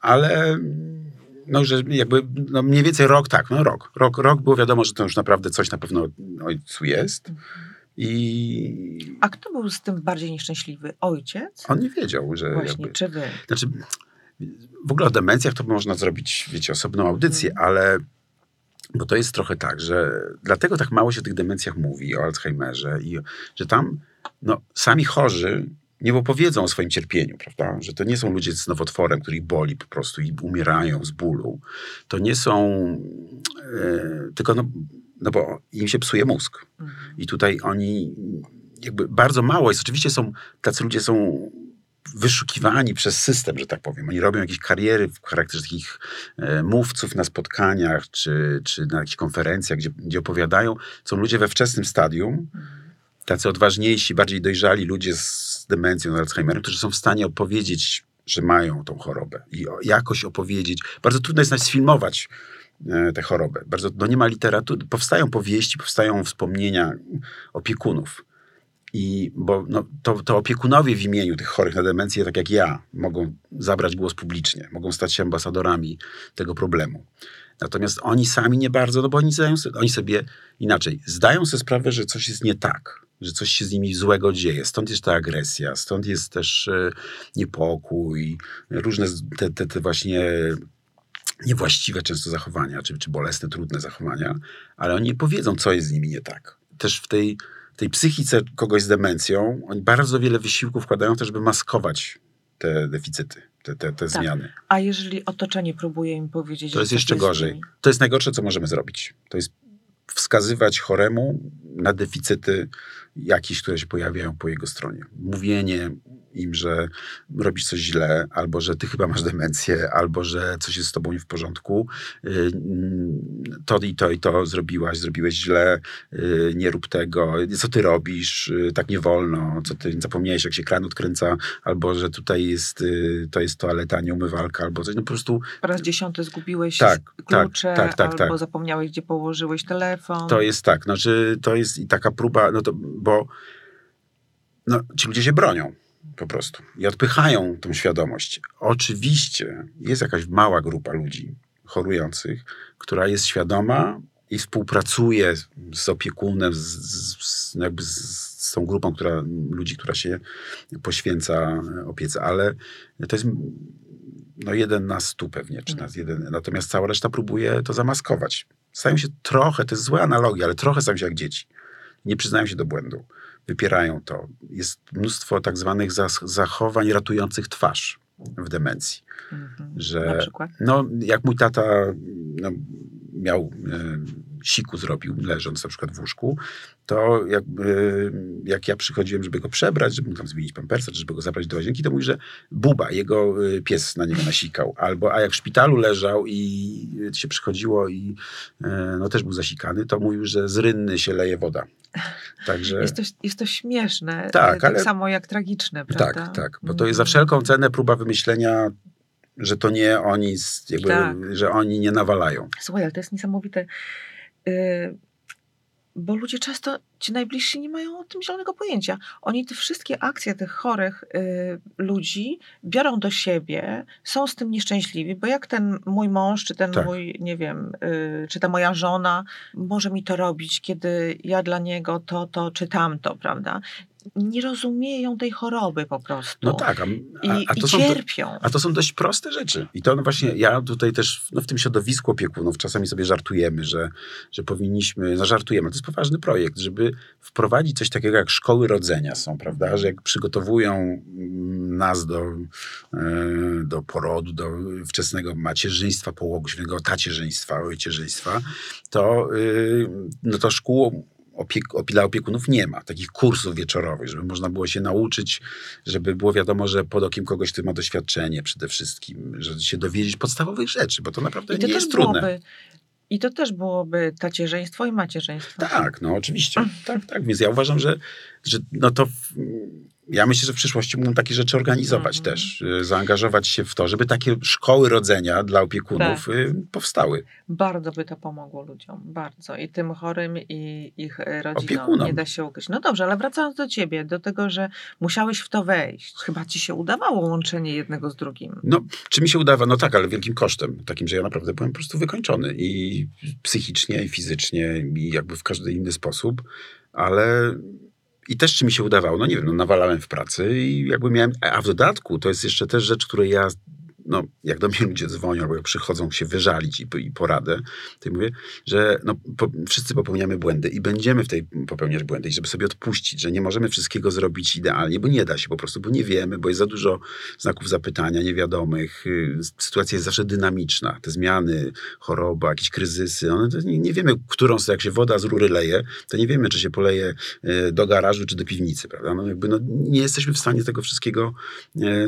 ale no, że jakby no mniej więcej rok, tak, no rok. Rok, rok było wiadomo, że to już naprawdę coś na pewno ojcu jest. I... A kto był z tym bardziej nieszczęśliwy? Ojciec? On nie wiedział, że... Właśnie, jakby, czy wy? Znaczy, w ogóle o demencjach to można zrobić, wiecie, osobną audycję, hmm. ale bo to jest trochę tak, że dlatego tak mało się o tych demencjach mówi, o Alzheimerze, i że tam no, sami chorzy nie opowiedzą o swoim cierpieniu, prawda? Że to nie są ludzie z nowotworem, których boli po prostu i umierają z bólu. To nie są, e, tylko no, no bo im się psuje mózg. Mhm. I tutaj oni jakby bardzo mało jest. Oczywiście są, tacy ludzie są wyszukiwani przez system, że tak powiem. Oni robią jakieś kariery w charakterze takich e, mówców na spotkaniach czy, czy na jakichś konferencjach, gdzie, gdzie opowiadają. Są ludzie we wczesnym stadium, tacy odważniejsi, bardziej dojrzali ludzie z demencją, Alzheimerem, którzy są w stanie opowiedzieć, że mają tą chorobę i jakoś opowiedzieć. Bardzo trudno jest nawet sfilmować e, tę chorobę. Bardzo, no nie ma literatury. Powstają powieści, powstają wspomnienia opiekunów i bo no, to, to opiekunowie w imieniu tych chorych na demencję, tak jak ja, mogą zabrać głos publicznie, mogą stać się ambasadorami tego problemu. Natomiast oni sami nie bardzo, no bo oni, zdają, oni sobie inaczej zdają sobie sprawę, że coś jest nie tak, że coś się z nimi złego dzieje. Stąd jest ta agresja, stąd jest też e, niepokój, różne te, te, te właśnie niewłaściwe często zachowania, czy, czy bolesne, trudne zachowania, ale oni nie powiedzą, co jest z nimi nie tak. Też w tej tej psychice kogoś z demencją, oni bardzo wiele wysiłków wkładają też, żeby maskować te deficyty, te, te, te tak. zmiany. A jeżeli otoczenie próbuje im powiedzieć, to jest jeszcze jest gorzej. To jest najgorsze, co możemy zrobić. To jest wskazywać choremu na deficyty jakieś, które się pojawiają po jego stronie. Mówienie, im, że robisz coś źle, albo że ty chyba masz demencję, albo że coś jest z tobą nie w porządku. Y, to i to i to zrobiłaś, zrobiłeś źle, y, nie rób tego, co ty robisz, y, tak nie wolno, co ty zapomniałeś, jak się kran odkręca, albo że tutaj jest, to jest toaleta, nie umywalka, albo coś, no po prostu... Po raz dziesiąty zgubiłeś tak, tak klucze, tak, tak, tak, albo zapomniałeś, gdzie położyłeś telefon. To jest tak, znaczy to jest i taka próba, no to, bo no, ci ludzie się bronią po prostu. I odpychają tą świadomość. Oczywiście jest jakaś mała grupa ludzi chorujących, która jest świadoma i współpracuje z opiekunem, z, z, jakby z, z tą grupą która, ludzi, która się poświęca opiece, ale to jest no jeden na stu pewnie, czy nas jeden. Natomiast cała reszta próbuje to zamaskować. Stają się trochę, to jest zła analogia, ale trochę stają się jak dzieci. nie przyznają się do błędu. Wypierają to. Jest mnóstwo tak zwanych zachowań ratujących twarz w demencji. Mhm. Że, Na przykład? No, jak mój tata no, miał e, siku zrobił, leżąc na przykład w łóżku, to jakby, jak ja przychodziłem, żeby go przebrać, żeby mu tam zmienić pampersa, żeby go zabrać do łazienki, to mówi, że Buba, jego y, pies na niego nasikał. Albo, a jak w szpitalu leżał i się przychodziło i e, no, też był zasikany, to mówił, że z rynny się leje woda. Także... Jest, to, jest to śmieszne, tak, tak ale... samo jak tragiczne, prawda? Tak, tak, bo to jest za wszelką cenę próba wymyślenia że to nie oni, jakby, tak. że oni nie nawalają. Słuchaj, ale to jest niesamowite. Yy, bo ludzie często, ci najbliżsi, nie mają o tym zielonego pojęcia. Oni te wszystkie akcje tych chorych y, ludzi biorą do siebie, są z tym nieszczęśliwi, bo jak ten mój mąż, czy ten tak. mój, nie wiem, y, czy ta moja żona może mi to robić, kiedy ja dla niego to, to czy tamto, prawda? Nie rozumieją tej choroby po prostu. No tak, a, a, a to I cierpią. Są, a to są dość proste rzeczy. I to no właśnie ja tutaj też no w tym środowisku opiekunów czasami sobie żartujemy, że, że powinniśmy, no żartujemy, to jest poważny projekt, żeby wprowadzić coś takiego jak szkoły rodzenia są, prawda, że jak przygotowują nas do, e, do porodu, do wczesnego macierzyństwa, połogu tacierzyństwa, ojcierzyństwa, to, y, no to szkół opiek- dla opiekunów nie ma takich kursów wieczorowych, żeby można było się nauczyć, żeby było wiadomo, że pod okiem kogoś, kto ma doświadczenie przede wszystkim, żeby się dowiedzieć podstawowych rzeczy, bo to naprawdę to nie jest trudne. Byłoby, I to też byłoby tacierzyństwo i macierzyństwo. Tak, no oczywiście. tak, tak. Więc ja uważam, że, że no to ja myślę, że w przyszłości mógłbym takie rzeczy organizować mhm. też, y, zaangażować się w to, żeby takie szkoły rodzenia dla opiekunów tak. Y, powstały. Bardzo by to pomogło ludziom, bardzo. I tym chorym, i ich y, rodzinom. Opiekunom. Nie da się ukryć. No dobrze, ale wracając do ciebie, do tego, że musiałeś w to wejść. Chyba ci się udawało łączenie jednego z drugim. No, czy mi się udawa? No tak, ale wielkim kosztem. Takim, że ja naprawdę byłem po prostu wykończony i psychicznie, i fizycznie, i jakby w każdy inny sposób, ale i też czy mi się udawało, no nie wiem, no nawalałem w pracy i jakby miałem, a w dodatku to jest jeszcze też rzecz, której ja no, jak do mnie ludzie dzwonią, albo przychodzą się wyżalić i, i poradę, to mówię, że no, po, wszyscy popełniamy błędy i będziemy w tej popełniać błędy i żeby sobie odpuścić, że nie możemy wszystkiego zrobić idealnie, bo nie da się po prostu, bo nie wiemy, bo jest za dużo znaków zapytania, niewiadomych. Y, sytuacja jest zawsze dynamiczna. Te zmiany, choroba, jakieś kryzysy, one nie, nie wiemy, którą, jak się woda z rury leje, to nie wiemy, czy się poleje y, do garażu, czy do piwnicy, prawda? No, jakby, no, nie jesteśmy w stanie tego wszystkiego e,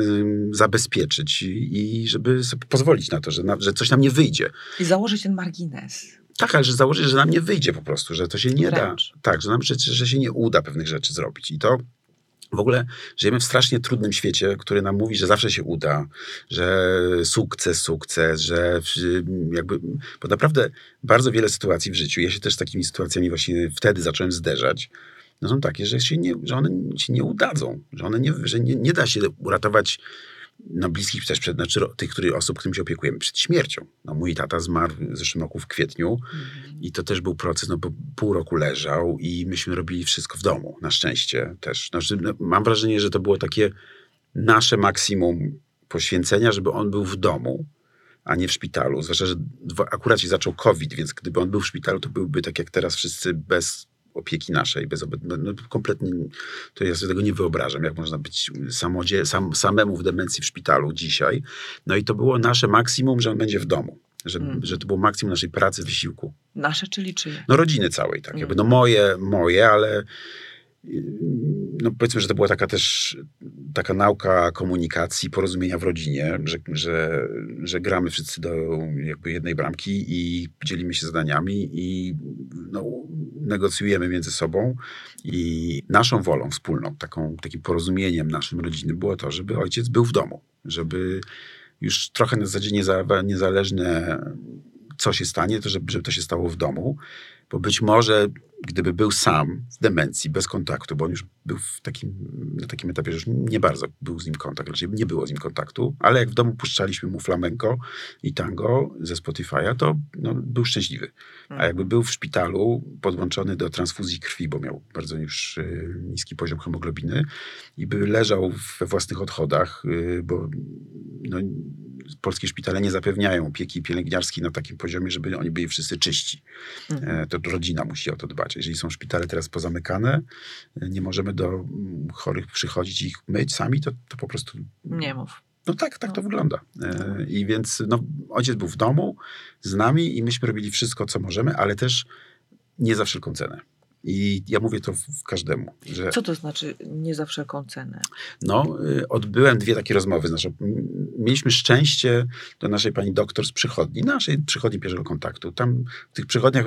zabezpieczyć i i żeby sobie pozwolić na to, że, na, że coś nam nie wyjdzie. I założyć ten margines. Tak, ale że założyć, że nam nie wyjdzie po prostu, że to się nie Wręcz. da. Tak, że nam że, że się nie uda pewnych rzeczy zrobić. I to w ogóle żyjemy w strasznie trudnym świecie, który nam mówi, że zawsze się uda, że sukces, sukces, że jakby, bo naprawdę bardzo wiele sytuacji w życiu, ja się też z takimi sytuacjami właśnie wtedy zacząłem zderzać, no są takie, że, się nie, że one się nie udadzą, że, one nie, że nie, nie da się uratować no, bliskich też przed, znaczy tych który, osób, którymi się opiekujemy, przed śmiercią. No, mój tata zmarł w zeszłym roku w kwietniu mm. i to też był proces, no bo pół roku leżał i myśmy robili wszystko w domu, na szczęście też. Znaczy, no, mam wrażenie, że to było takie nasze maksimum poświęcenia, żeby on był w domu, a nie w szpitalu. Zwłaszcza, że akurat się zaczął COVID, więc gdyby on był w szpitalu, to byłby tak jak teraz wszyscy bez opieki naszej, bez no, no, kompletnie, to ja sobie tego nie wyobrażam, jak można być samodzie, sam, samemu w demencji w szpitalu dzisiaj. No i to było nasze maksimum, że on będzie w domu. Że, mm. że to było maksimum naszej pracy, wysiłku. Nasze, czyli czyje? No rodziny całej, tak. Mm. Jakby, no moje, moje, ale no powiedzmy, że to była taka też taka nauka komunikacji, porozumienia w rodzinie, że, że, że gramy wszyscy do jakby jednej bramki i dzielimy się zadaniami i no, negocjujemy między sobą. I naszą wolą wspólną, taką, takim porozumieniem naszym rodziny było to, żeby ojciec był w domu, żeby już trochę na zasadzie niezależne co się stanie, to żeby, żeby to się stało w domu, bo być może gdyby był sam w demencji, bez kontaktu, bo on już był w takim, na takim etapie, że już nie bardzo był z nim kontakt, raczej nie było z nim kontaktu, ale jak w domu puszczaliśmy mu flamenco i tango ze Spotify'a, to no, był szczęśliwy. A mhm. jakby był w szpitalu, podłączony do transfuzji krwi, bo miał bardzo już y, niski poziom hemoglobiny i by leżał we własnych odchodach, y, bo no, polskie szpitale nie zapewniają opieki pielęgniarskiej na takim poziomie, żeby oni byli wszyscy czyści. Mhm. To rodzina musi o to dbać. Jeżeli są szpitale teraz pozamykane, nie możemy do mm, chorych przychodzić i ich myć sami, to, to po prostu... Nie mów. No tak, tak to no. wygląda. I więc no, ojciec był w domu z nami i myśmy robili wszystko, co możemy, ale też nie za wszelką cenę. I ja mówię to w, w każdemu. Że, Co to znaczy nie za wszelką cenę? No, y, odbyłem dwie takie rozmowy. Znaczy, mieliśmy szczęście do naszej pani doktor z przychodni, naszej przychodni pierwszego kontaktu. Tam w tych przychodniach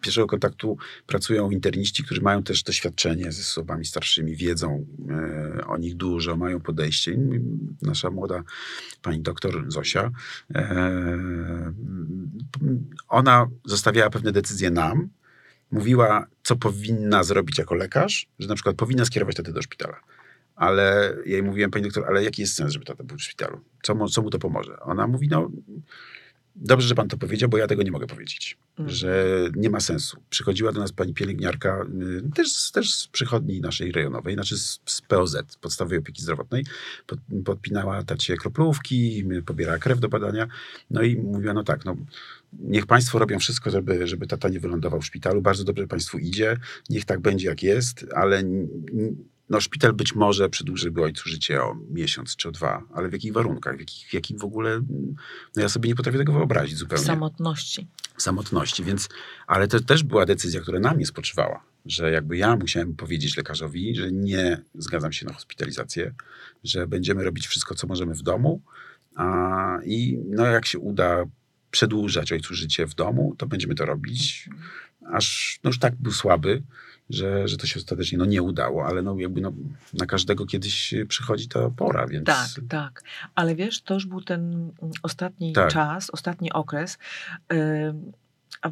pierwszego kontaktu pracują interniści, którzy mają też doświadczenie ze osobami starszymi, wiedzą e, o nich dużo, mają podejście. Nasza młoda pani doktor Zosia, e, ona zostawiała pewne decyzje nam, mówiła, co powinna zrobić jako lekarz, że na przykład powinna skierować tatę do szpitala. Ale ja jej mówiłem, pani doktor, ale jaki jest sens, żeby tata był w szpitalu? Co mu, co mu to pomoże? Ona mówi, no Dobrze, że pan to powiedział, bo ja tego nie mogę powiedzieć, mm. że nie ma sensu. Przychodziła do nas pani pielęgniarka, y, też, też z przychodni naszej rejonowej, znaczy z, z POZ, Podstawowej Opieki Zdrowotnej, pod, podpinała tacie kroplówki, pobierała krew do badania, no i mówiła, no tak, no niech państwo robią wszystko, żeby, żeby tata nie wylądował w szpitalu, bardzo dobrze państwu idzie, niech tak będzie jak jest, ale no, szpital być może przedłużyłby ojcu życie o miesiąc czy o dwa, ale w jakich warunkach, w jakich, w jakich w ogóle, no ja sobie nie potrafię tego wyobrazić zupełnie. Samotności. Samotności, więc, ale to też była decyzja, która na mnie spoczywała, że jakby ja musiałem powiedzieć lekarzowi, że nie zgadzam się na hospitalizację, że będziemy robić wszystko, co możemy w domu a, i no jak się uda przedłużać ojcu życie w domu, to będziemy to robić, mhm. aż no już tak był słaby, że, że to się ostatecznie no, nie udało, ale no, jakby no, na każdego kiedyś przychodzi ta pora, więc... Tak, tak. Ale wiesz, to już był ten ostatni tak. czas, ostatni okres, yy, a,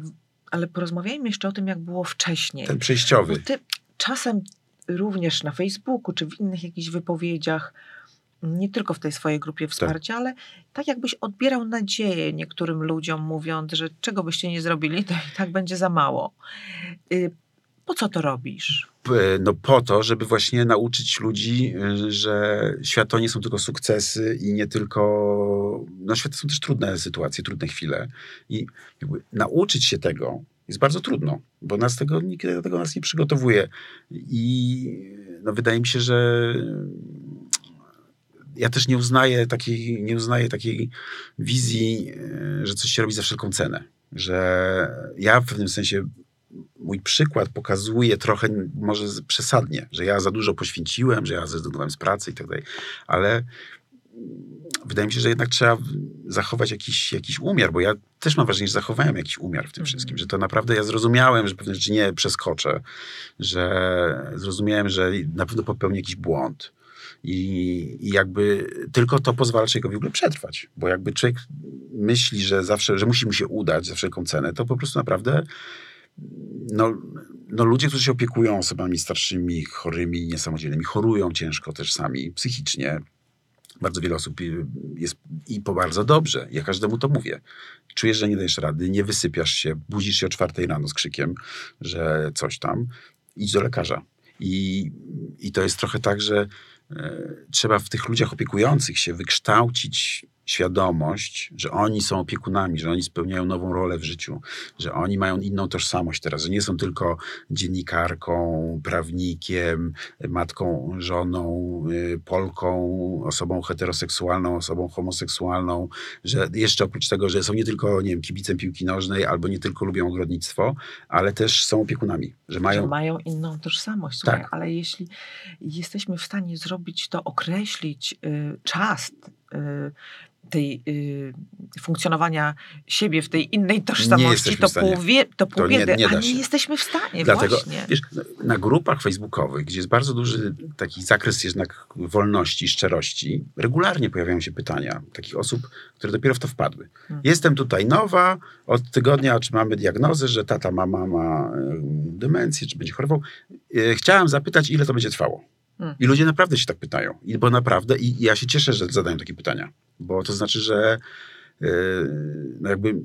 ale porozmawiajmy jeszcze o tym, jak było wcześniej. Ten przejściowy. Bo ty czasem również na Facebooku, czy w innych jakichś wypowiedziach, nie tylko w tej swojej grupie tak. wsparcia, tak. ale tak jakbyś odbierał nadzieję niektórym ludziom, mówiąc, że czego byście nie zrobili, to i tak będzie za mało. Po co to robisz? No po to, żeby właśnie nauczyć ludzi, y, że świat to nie są tylko sukcesy i nie tylko... No świat to są też trudne sytuacje, trudne chwile. I nauczyć się tego jest bardzo trudno, bo nas tego, nikt do tego nas nie przygotowuje. I no wydaje mi się, że ja też nie uznaję takiej, nie uznaję takiej wizji, y, że coś się robi za wszelką cenę. Że ja w pewnym sensie mój przykład pokazuje trochę może przesadnie, że ja za dużo poświęciłem, że ja zrezygnowałem z pracy i tak dalej, ale wydaje mi się, że jednak trzeba zachować jakiś, jakiś umiar, bo ja też mam wrażenie, że zachowałem jakiś umiar w tym mm. wszystkim, że to naprawdę ja zrozumiałem, że pewne rzeczy nie przeskoczę, że zrozumiałem, że na pewno popełnię jakiś błąd. I, I, jakby tylko to pozwala człowiekowi w ogóle przetrwać. Bo jakby człowiek myśli, że zawsze, że musi mu się udać za wszelką cenę, to po prostu naprawdę no, no ludzie, którzy się opiekują osobami starszymi, chorymi, niesamodzielnymi, chorują ciężko też sami psychicznie. Bardzo wiele osób jest i po bardzo dobrze. Ja każdemu to mówię. Czujesz, że nie dajesz rady, nie wysypiasz się, budzisz się o czwartej rano z krzykiem, że coś tam. Idź do lekarza. I, i to jest trochę tak, że e, trzeba w tych ludziach opiekujących się wykształcić świadomość, że oni są opiekunami, że oni spełniają nową rolę w życiu, że oni mają inną tożsamość teraz, że nie są tylko dziennikarką, prawnikiem, matką, żoną, y, Polką, osobą heteroseksualną, osobą homoseksualną, że jeszcze oprócz tego, że są nie tylko, nie wiem, kibicem piłki nożnej albo nie tylko lubią ogrodnictwo, ale też są opiekunami, że mają... Że mają inną tożsamość, Słuchaj, tak. ale jeśli jesteśmy w stanie zrobić to, określić y, czas, tej y, funkcjonowania siebie w tej innej tożsamości, to pół, wie, to pół to biedy, nie, nie a nie jesteśmy w stanie Dlatego, właśnie. Wiesz, na grupach facebookowych, gdzie jest bardzo duży taki zakres jednak wolności, szczerości, regularnie pojawiają się pytania takich osób, które dopiero w to wpadły. Hmm. Jestem tutaj nowa, od tygodnia czy mamy diagnozę, że tata, mama ma demencję, czy będzie chorował. E, chciałam zapytać, ile to będzie trwało. Hmm. I ludzie naprawdę się tak pytają. I, bo naprawdę, i, i ja się cieszę, że zadają takie pytania. Bo to znaczy, że yy, jakby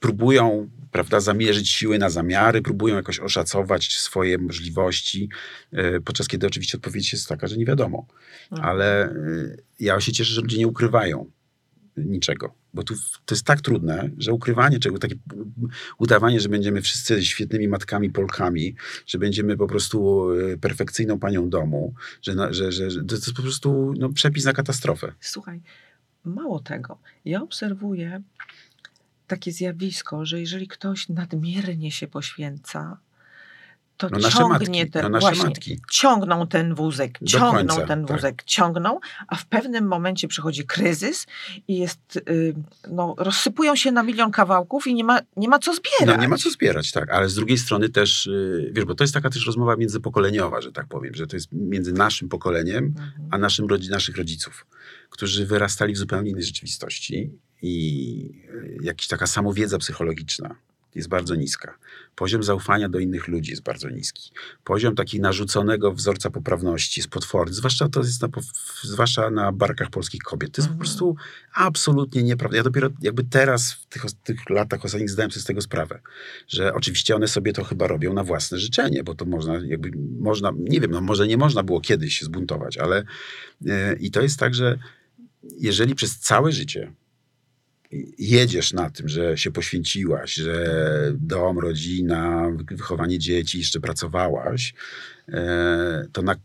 próbują prawda, zamierzyć siły na zamiary, próbują jakoś oszacować swoje możliwości, yy, podczas kiedy oczywiście odpowiedź jest taka, że nie wiadomo. Hmm. Ale yy, ja się cieszę, że ludzie nie ukrywają niczego. Bo tu to jest tak trudne, że ukrywanie czego, takie udawanie, że będziemy wszyscy świetnymi matkami Polkami, że będziemy po prostu e, perfekcyjną panią domu, że, że, że, że to jest po prostu no, przepis na katastrofę. Słuchaj, mało tego. Ja obserwuję takie zjawisko, że jeżeli ktoś nadmiernie się poświęca, to No ciągnie matki, ten no właśnie, matki. ciągną ten wózek, Do ciągną końca, ten tak. wózek, ciągną, a w pewnym momencie przychodzi kryzys i jest, y, no, rozsypują się na milion kawałków i nie ma, nie ma co zbierać. No nie ma co zbierać, tak, ale z drugiej strony też, y, wiesz, bo to jest taka też rozmowa międzypokoleniowa, że tak powiem, że to jest między naszym pokoleniem, Mhm. a naszym naszych rodziców, którzy wyrastali w zupełnie innej rzeczywistości i y, jakaś taka samowiedza psychologiczna jest bardzo niska. Poziom zaufania do innych ludzi jest bardzo niski. Poziom taki narzuconego wzorca poprawności jest potworny, zwłaszcza to jest na, zwłaszcza na barkach polskich kobiet. To jest po Mhm. prostu absolutnie nieprawda. Ja dopiero jakby teraz w tych, tych latach ostatnich zdałem sobie z tego sprawę, że oczywiście one sobie to chyba robią na własne życzenie, bo to można jakby, można, nie wiem, no może nie można było kiedyś się zbuntować, ale e, i to jest tak, że jeżeli przez całe życie jedziesz na tym, że się poświęciłaś, że dom, rodzina, wychowanie dzieci, jeszcze pracowałaś, e, to, na,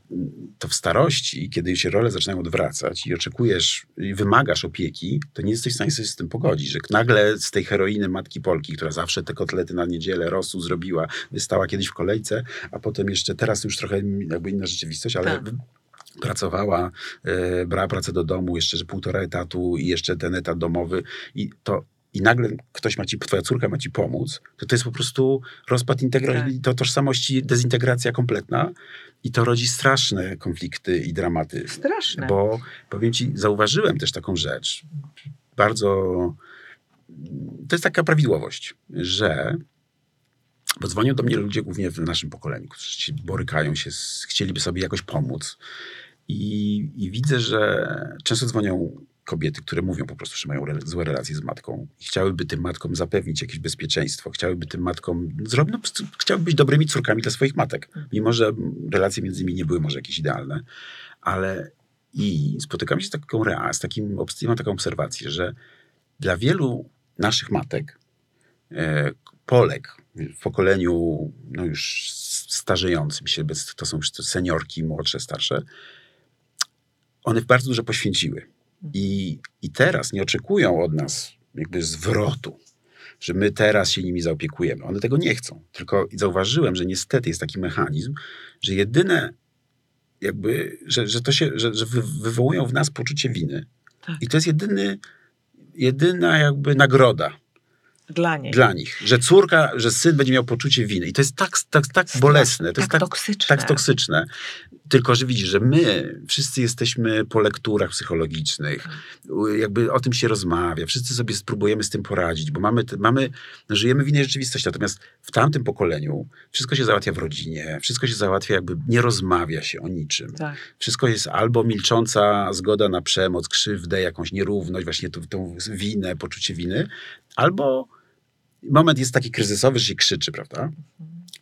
to w starości, kiedy się role zaczynają odwracać i oczekujesz, i wymagasz opieki, to nie jesteś w stanie sobie z tym pogodzić, że nagle z tej heroiny matki Polki, która zawsze te kotlety na niedzielę rosół zrobiła, wystała kiedyś w kolejce, a potem jeszcze, teraz już trochę jakby inna rzeczywistość, ale Tak. Pracowała, e, brała pracę do domu, jeszcze że półtora etatu i jeszcze ten etat domowy i to i nagle ktoś ma ci, twoja córka ma ci pomóc, to to jest po prostu rozpad integracji, Tak. to tożsamości, dezintegracja kompletna i to rodzi straszne konflikty i dramaty. Straszne. Bo powiem ci, zauważyłem też taką rzecz, bardzo, to jest taka prawidłowość, że bo dzwonią do mnie ludzie głównie w naszym pokoleniu, którzy borykają się, z, chcieliby sobie jakoś pomóc. I, I widzę, że często dzwonią kobiety, które mówią po prostu, że mają re, złe relacje z matką i chciałyby tym matkom zapewnić jakieś bezpieczeństwo, chciałyby tym matkom zrobić, no, chciałyby być dobrymi córkami dla swoich matek. Mimo, że relacje między nimi nie były może jakieś idealne, ale i spotykam się z taką rea, z takim, mam taką obserwację, że dla wielu naszych matek, e, Polek w pokoleniu no już starzejącym się, to są już seniorki, młodsze, starsze, one bardzo dużo poświęciły. I, I teraz nie oczekują od nas jakby zwrotu, że my teraz się nimi zaopiekujemy. One tego nie chcą. Tylko zauważyłem, że niestety jest taki mechanizm, że jedyne jakby, że, że to się, że, że wy, wywołują w nas poczucie winy. Tak. I to jest jedyny, jedyna jakby nagroda Dla niej. dla nich, że córka, że syn będzie miał poczucie winy. I to jest tak, tak, tak bolesne, to tak jest tak, toksyczne. tak toksyczne. Tylko, że widzisz, że my wszyscy jesteśmy po lekturach psychologicznych, jakby o tym się rozmawia, wszyscy sobie spróbujemy z tym poradzić, bo mamy, mamy no, żyjemy w innej rzeczywistości. Natomiast w tamtym pokoleniu wszystko się załatwia w rodzinie, wszystko się załatwia jakby, nie rozmawia się o niczym. Tak. Wszystko jest albo milcząca zgoda na przemoc, krzywdę, jakąś nierówność, właśnie tą, tą winę, poczucie winy, albo moment jest taki kryzysowy, że się krzyczy, prawda?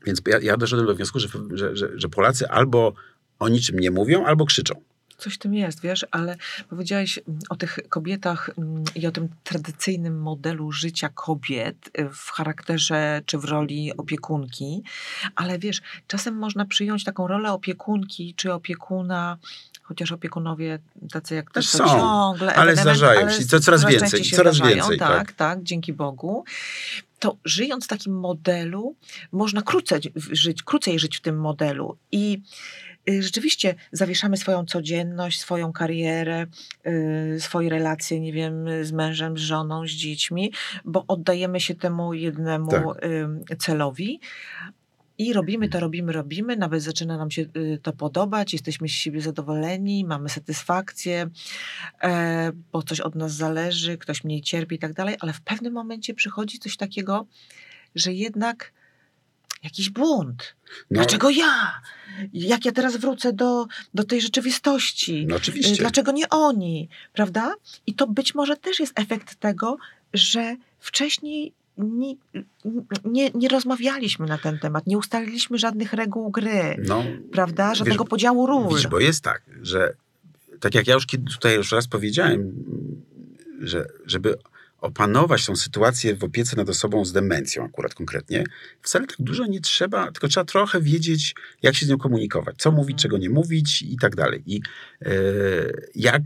Więc ja, ja doszedłem do wniosku, że, że, że, że Polacy albo o niczym nie mówią, albo krzyczą. Coś w tym jest, wiesz, ale powiedziałeś mm, o tych kobietach mm, i o tym tradycyjnym modelu życia kobiet y, w charakterze czy w roli opiekunki, ale wiesz, czasem można przyjąć taką rolę opiekunki czy opiekuna, chociaż opiekunowie tacy jak Też są, ciągle, ale zdarzają się, to coraz więcej, się coraz zdarzają, więcej, Tak, tak. tak, dzięki Bogu. To żyjąc w takim modelu, można krócej żyć, krócej żyć w tym modelu i rzeczywiście zawieszamy swoją codzienność, swoją karierę, y, swoje relacje, nie wiem, z mężem, z żoną, z dziećmi, bo oddajemy się temu jednemu Tak. y, celowi. I robimy to, robimy, robimy, nawet zaczyna nam się y, to podobać, jesteśmy z siebie zadowoleni, mamy satysfakcję, e, bo coś od nas zależy, ktoś mniej cierpi i tak dalej, ale w pewnym momencie przychodzi coś takiego, że jednak jakiś błąd. No, Dlaczego ja? Jak ja teraz wrócę do, do tej rzeczywistości? No Y, oczywiście. Dlaczego nie oni? Prawda? I to być może też jest efekt tego, że wcześniej nie, nie, nie rozmawialiśmy na ten temat, nie ustaliliśmy żadnych reguł gry, No, prawda? Żadnego wiesz, podziału ról. Widzisz, bo jest tak, że tak jak ja już tutaj już raz powiedziałem, że żeby opanować tą sytuację w opiece nad osobą z demencją akurat konkretnie, wcale tak dużo nie trzeba, tylko trzeba trochę wiedzieć, jak się z nią komunikować, co mówić, czego nie mówić i tak dalej. I, e, jak,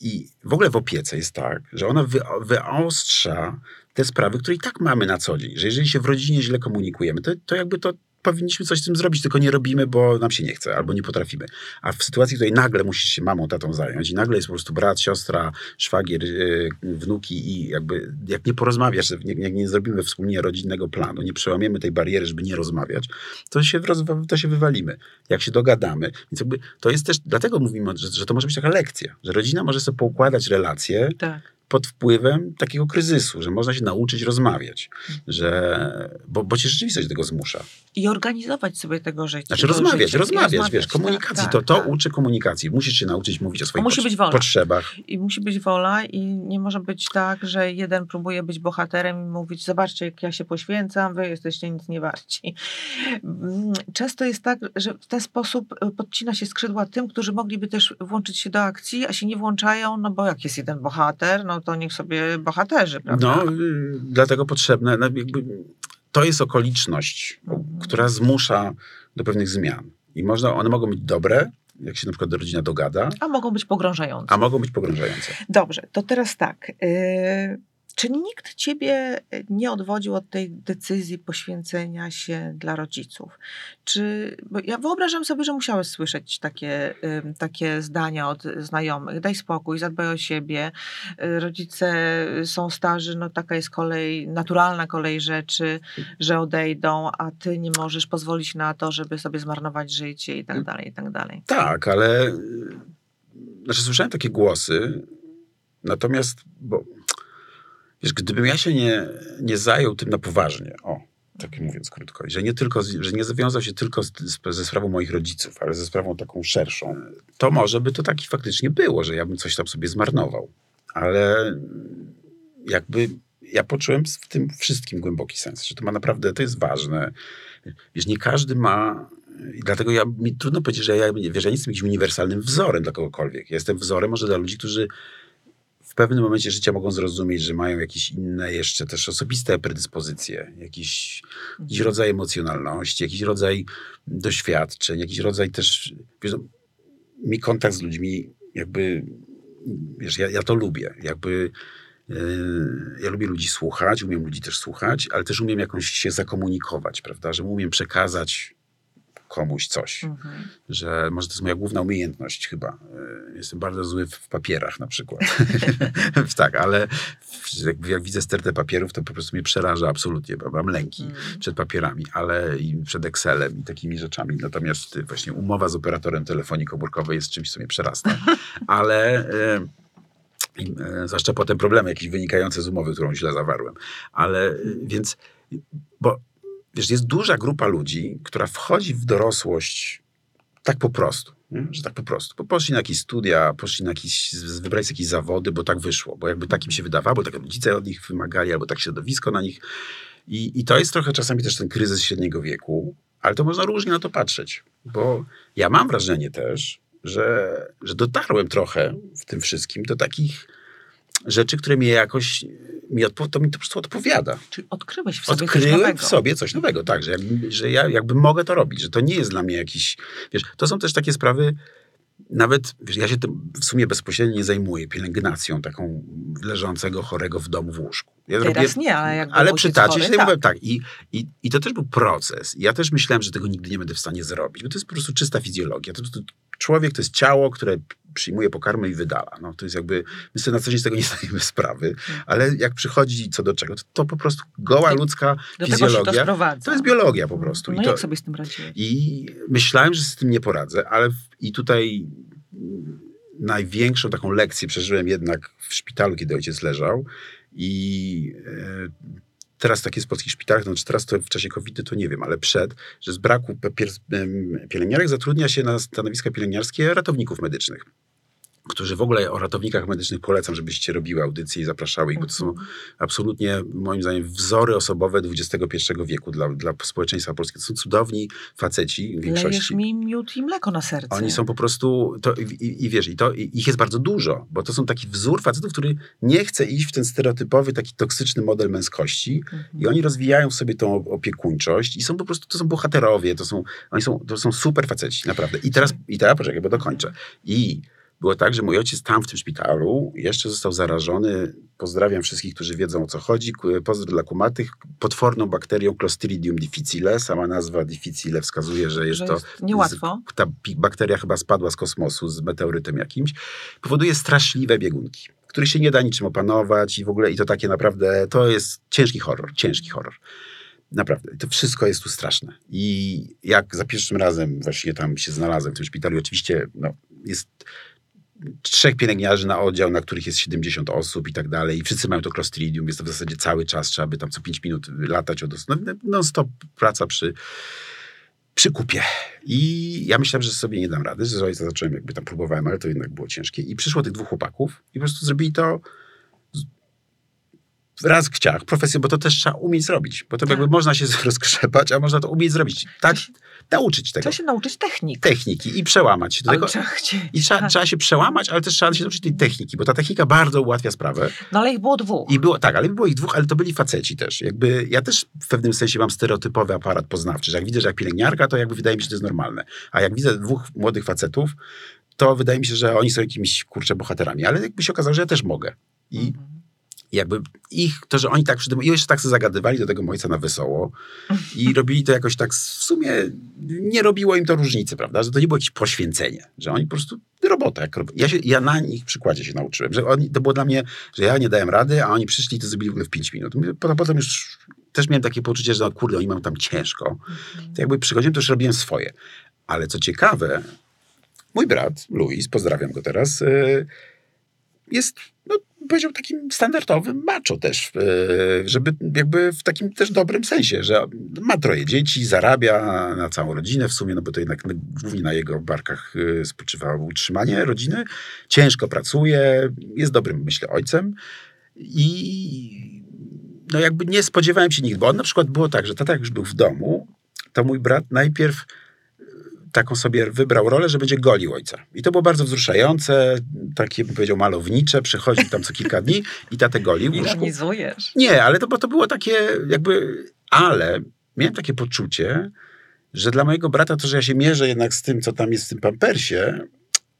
I w ogóle w opiece jest tak, że ona wy, wyostrza te sprawy, które i tak mamy na co dzień. Że jeżeli się w rodzinie źle komunikujemy, to, to jakby to powinniśmy coś z tym zrobić, tylko nie robimy, bo nam się nie chce albo nie potrafimy. A w sytuacji, w której nagle musisz się mamą, tatą zająć i nagle jest po prostu brat, siostra, szwagier, yy, wnuki i jakby jak nie porozmawiasz, jak nie zrobimy wspólnie rodzinnego planu, nie przełamiemy tej bariery, żeby nie rozmawiać, to się, to się wywalimy. Jak się dogadamy. Więc jakby to jest też, dlatego mówimy, że, że to może być taka lekcja, że rodzina może sobie poukładać relacje, tak pod wpływem takiego kryzysu, że można się nauczyć rozmawiać, że, bo, bo cię rzeczywistość tego zmusza. I organizować sobie tego życia. Znaczy rozmawiać, życia, rozmawiać, rozmawiać, wiesz, komunikacji, tak, to, to tak. uczy komunikacji. Musisz się nauczyć mówić o swoich musi być wola. potrzebach. I musi być wola i nie może być tak, że jeden próbuje być bohaterem i mówić, zobaczcie jak ja się poświęcam, wy jesteście nic nie warci. Mm, często jest tak, że w ten sposób e, podcina się skrzydła tym, którzy mogliby też włączyć się do akcji, a się nie włączają, no bo jak jest jeden bohater, no to niech sobie bohaterzy, prawda? No, y, dlatego potrzebne, no jakby, to jest okoliczność, mhm. która zmusza do pewnych zmian. I można, one mogą być dobre, jak się na przykład rodzina dogada. A mogą być pogrążające. A mogą być pogrążające. Dobrze, to teraz tak. Yy czy nikt ciebie e, nie odwodził od tej decyzji poświęcenia się dla rodziców? Czy, bo ja wyobrażam sobie, że musiałeś słyszeć takie, takie zdania od znajomych. Daj spokój, zadbaj o siebie. E, rodzice są starzy, no taka jest kolej, naturalna kolej rzeczy, że odejdą, a ty nie możesz pozwolić na to, żeby sobie zmarnować życie i tak mm. dalej, i tak dalej. Tak, ale znaczy słyszałem takie głosy, natomiast, bo Wiesz, gdybym ja się nie, nie zajął tym na poważnie, o, tak mówiąc krótko, że nie tylko, że nie zawiązał się tylko z, ze sprawą moich rodziców, ale ze sprawą taką szerszą, to może by to taki faktycznie było, że ja bym coś tam sobie zmarnował. Ale jakby ja poczułem w tym wszystkim głęboki sens, że to ma naprawdę, to jest ważne. Wiesz, nie każdy ma i dlatego ja, mi trudno powiedzieć, że ja, wiesz, ja nie jestem jakimś uniwersalnym wzorem dla kogokolwiek. Ja jestem wzorem może dla ludzi, którzy w pewnym momencie życia mogą zrozumieć, że mają jakieś inne jeszcze też osobiste predyspozycje, jakiś, jakiś mhm. rodzaj emocjonalności, jakiś rodzaj doświadczeń, jakiś rodzaj też, wiesz, no, mi kontakt z ludźmi jakby, wiesz, ja, ja to lubię, jakby yy, ja lubię ludzi słuchać, umiem ludzi też słuchać, ale też umiem jakąś się zakomunikować, prawda, że umiem przekazać komuś coś. Mhm. Że może to jest moja główna umiejętność chyba. E, jestem bardzo zły w, papierach na przykład. tak, ale jak, jak, widzę stertę papierów, to po prostu mnie przeraża absolutnie. Bo mam lęki mhm. przed papierami, ale i przed Excelem i takimi rzeczami. Natomiast właśnie umowa z operatorem telefonii komórkowej jest czymś, co mnie przerasta. ale... E, i, e, zwłaszcza potem problemy jakieś wynikające z umowy, którą źle zawarłem. Ale więc, bo wiesz, jest duża grupa ludzi, która wchodzi w dorosłość tak po prostu. Że tak po prostu. Bo poszli na jakieś studia, poszli na jakieś, wybrali jakieś zawody, bo tak wyszło, bo jakby tak im się wydawało, bo tak rodzice od nich wymagali, albo tak środowisko na nich. I, I to jest trochę czasami też ten kryzys średniego wieku, ale to można różnie na to patrzeć, bo ja mam wrażenie też, że, że dotarłem trochę w tym wszystkim do takich rzeczy, które mnie jakoś, mi odpo, to mi to po prostu odpowiada. Czyli odkryłeś w sobie Odkryłem coś nowego. w sobie coś nowego, tak, że, jak, że ja jakby mogę to robić, że to nie jest dla mnie jakiś, wiesz, to są też takie sprawy, nawet, wiesz, ja się tym w sumie bezpośrednio nie zajmuję pielęgnacją taką leżącego chorego w domu w łóżku. Ja Teraz zrobię, nie, ale jakby Ale przy tacie się tak. tak. I, i, I to też był proces. Ja też myślałem, że tego nigdy nie będę w stanie zrobić, bo to jest po prostu czysta fizjologia. To, to, człowiek to jest ciało, które przyjmuje pokarmy i wydala. No, to jest jakby, my sobie na co dzień z tego nie zdajemy sprawy, ale jak przychodzi co do czego, to, to po prostu goła ludzka do fizjologia. To, to, jest biologia po prostu. No I to, jak sobie z tym radziłeś? I myślałem, że z tym nie poradzę, ale w, i tutaj największą taką lekcję przeżyłem jednak w szpitalu, kiedy ojciec leżał i e, teraz tak jest w polskich szpitalach, znaczy teraz to w czasie covid to nie wiem, ale przed, że z braku pielęgniarek zatrudnia się na stanowiska pielęgniarskie ratowników medycznych. Którzy w ogóle o ratownikach medycznych polecam, żebyście robiły audycje i zapraszały ich, bo to są Mhm. absolutnie, moim zdaniem, wzory osobowe XXI wieku dla, dla społeczeństwa polskiego. To są cudowni faceci w Lejesz większości. mi miód i mleko na serce. Oni są po prostu, to, i, i wiesz, i to, i ich jest bardzo dużo, bo to są taki wzór facetów, który nie chce iść w ten stereotypowy, taki toksyczny model męskości Mhm. i oni rozwijają w sobie tą opiekuńczość i są po prostu, to są bohaterowie, to są, oni są, to są super faceci, naprawdę. I teraz, i teraz poczekaj, bo dokończę. I było tak, że mój ojciec tam w tym szpitalu jeszcze został zarażony, pozdrawiam wszystkich, którzy wiedzą o co chodzi, Ku- pozdro dla kumatych, potworną bakterią Clostridium difficile, sama nazwa difficile wskazuje, że jest Że to... jest niełatwo. Z, ta bakteria chyba spadła z kosmosu, z meteorytem jakimś, powoduje straszliwe biegunki, których się nie da niczym opanować i w ogóle, i to takie naprawdę, to jest ciężki horror, ciężki horror. Naprawdę. To wszystko jest tu straszne. I jak za pierwszym razem właśnie tam się znalazłem w tym szpitalu, oczywiście no, jest trzech pielęgniarzy na oddział, na których jest 70 osób i tak dalej. I wszyscy mają to Clostridium, jest to w zasadzie cały czas, trzeba by tam co 5 minut latać od no, non-stop praca przy, przy kupie. I ja myślałem, że sobie nie dam rady, że zacząłem jakby tam próbowałem, ale to jednak było ciężkie. I przyszło tych dwóch chłopaków i po prostu zrobili to raz w ciach, profesję, bo to też trzeba umieć zrobić. Bo to Tak. jakby można się rozkrzepać, a można to umieć zrobić. Tak, nauczyć tego. Trzeba się nauczyć technik. Techniki i przełamać się do tego. trzeba. I trzeba, trzeba się przełamać, ale też trzeba się nauczyć tej techniki, bo ta technika bardzo ułatwia sprawę. No ale ich było dwóch. I było, tak, ale było ich dwóch, ale to byli faceci też. Jakby ja też w pewnym sensie mam stereotypowy aparat poznawczy, że jak widzę, że jak pielęgniarka, to jakby wydaje mi się, że to jest normalne. A jak widzę dwóch młodych facetów, to wydaje mi się, że oni są jakimiś, kurczę, bohaterami. Ale jakby się okazało, że ja też mogę. I Mhm. Jakby ich, to, że oni tak przy tym, i jeszcze tak sobie zagadywali do tego ojca na wesoło i robili to jakoś tak, w sumie nie robiło im to różnicy, prawda, że to nie było jakieś poświęcenie, że oni po prostu robota, jak ja, się, ja na ich przykładzie się nauczyłem, że oni, to było dla mnie, że ja nie dałem rady, a oni przyszli i to zrobili w ogóle w 5 minut. Potem, potem już też miałem takie poczucie, że no kurde, oni mają tam ciężko. To jakby przychodziłem, to już robiłem swoje. Ale co ciekawe, mój brat, Luis, pozdrawiam go teraz, yy, jest, no, powiedział, takim standardowym macho też, yy, żeby jakby w takim też dobrym sensie, że ma troje dzieci, zarabia na całą rodzinę w sumie, no bo to jednak głównie na jego barkach yy, spoczywa utrzymanie rodziny. Ciężko pracuje, jest dobrym, myślę, ojcem i no jakby nie spodziewałem się nigdy, bo on na przykład było tak, że tata jak już był w domu, to mój brat najpierw taką sobie wybrał rolę, że będzie golił ojca. I to było bardzo wzruszające, takie bym powiedział malownicze, przychodził tam co kilka dni i tatę golił. Ironizujesz. Nie, ale to, bo to było takie jakby, ale miałem takie poczucie, że dla mojego brata to, że ja się mierzę jednak z tym, co tam jest w tym pampersie,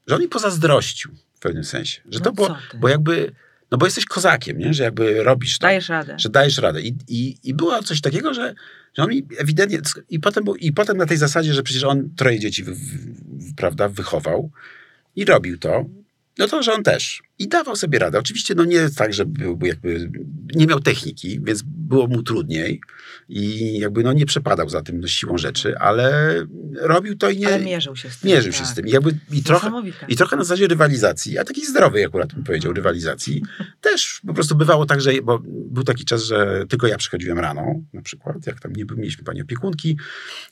że on mi pozazdrościł w pewnym sensie. Że No to było, bo jakby, no bo jesteś kozakiem, nie? że jakby robisz to Dajesz radę. że dajesz radę. I, i, i było coś takiego, że, że on mi ewidentnie. I potem, I potem na tej zasadzie, że przecież on troje dzieci, w, w, prawda, wychował i robił to, no to, że on też. I dawał sobie radę. Oczywiście, no nie tak, że byłby jakby. Nie miał techniki, więc było mu trudniej i jakby no nie przepadał za tym no, siłą rzeczy, ale robił to i nie. Ale mierzył się z tym. mierzył się tak. z tym. I, jakby, i trochę. I trochę na zasadzie rywalizacji, a takiej zdrowej akurat bym powiedział, rywalizacji. Też po prostu bywało tak, że bo był taki czas, że tylko ja przychodziłem rano, na przykład, jak tam nie był, mieliśmy pani opiekunki,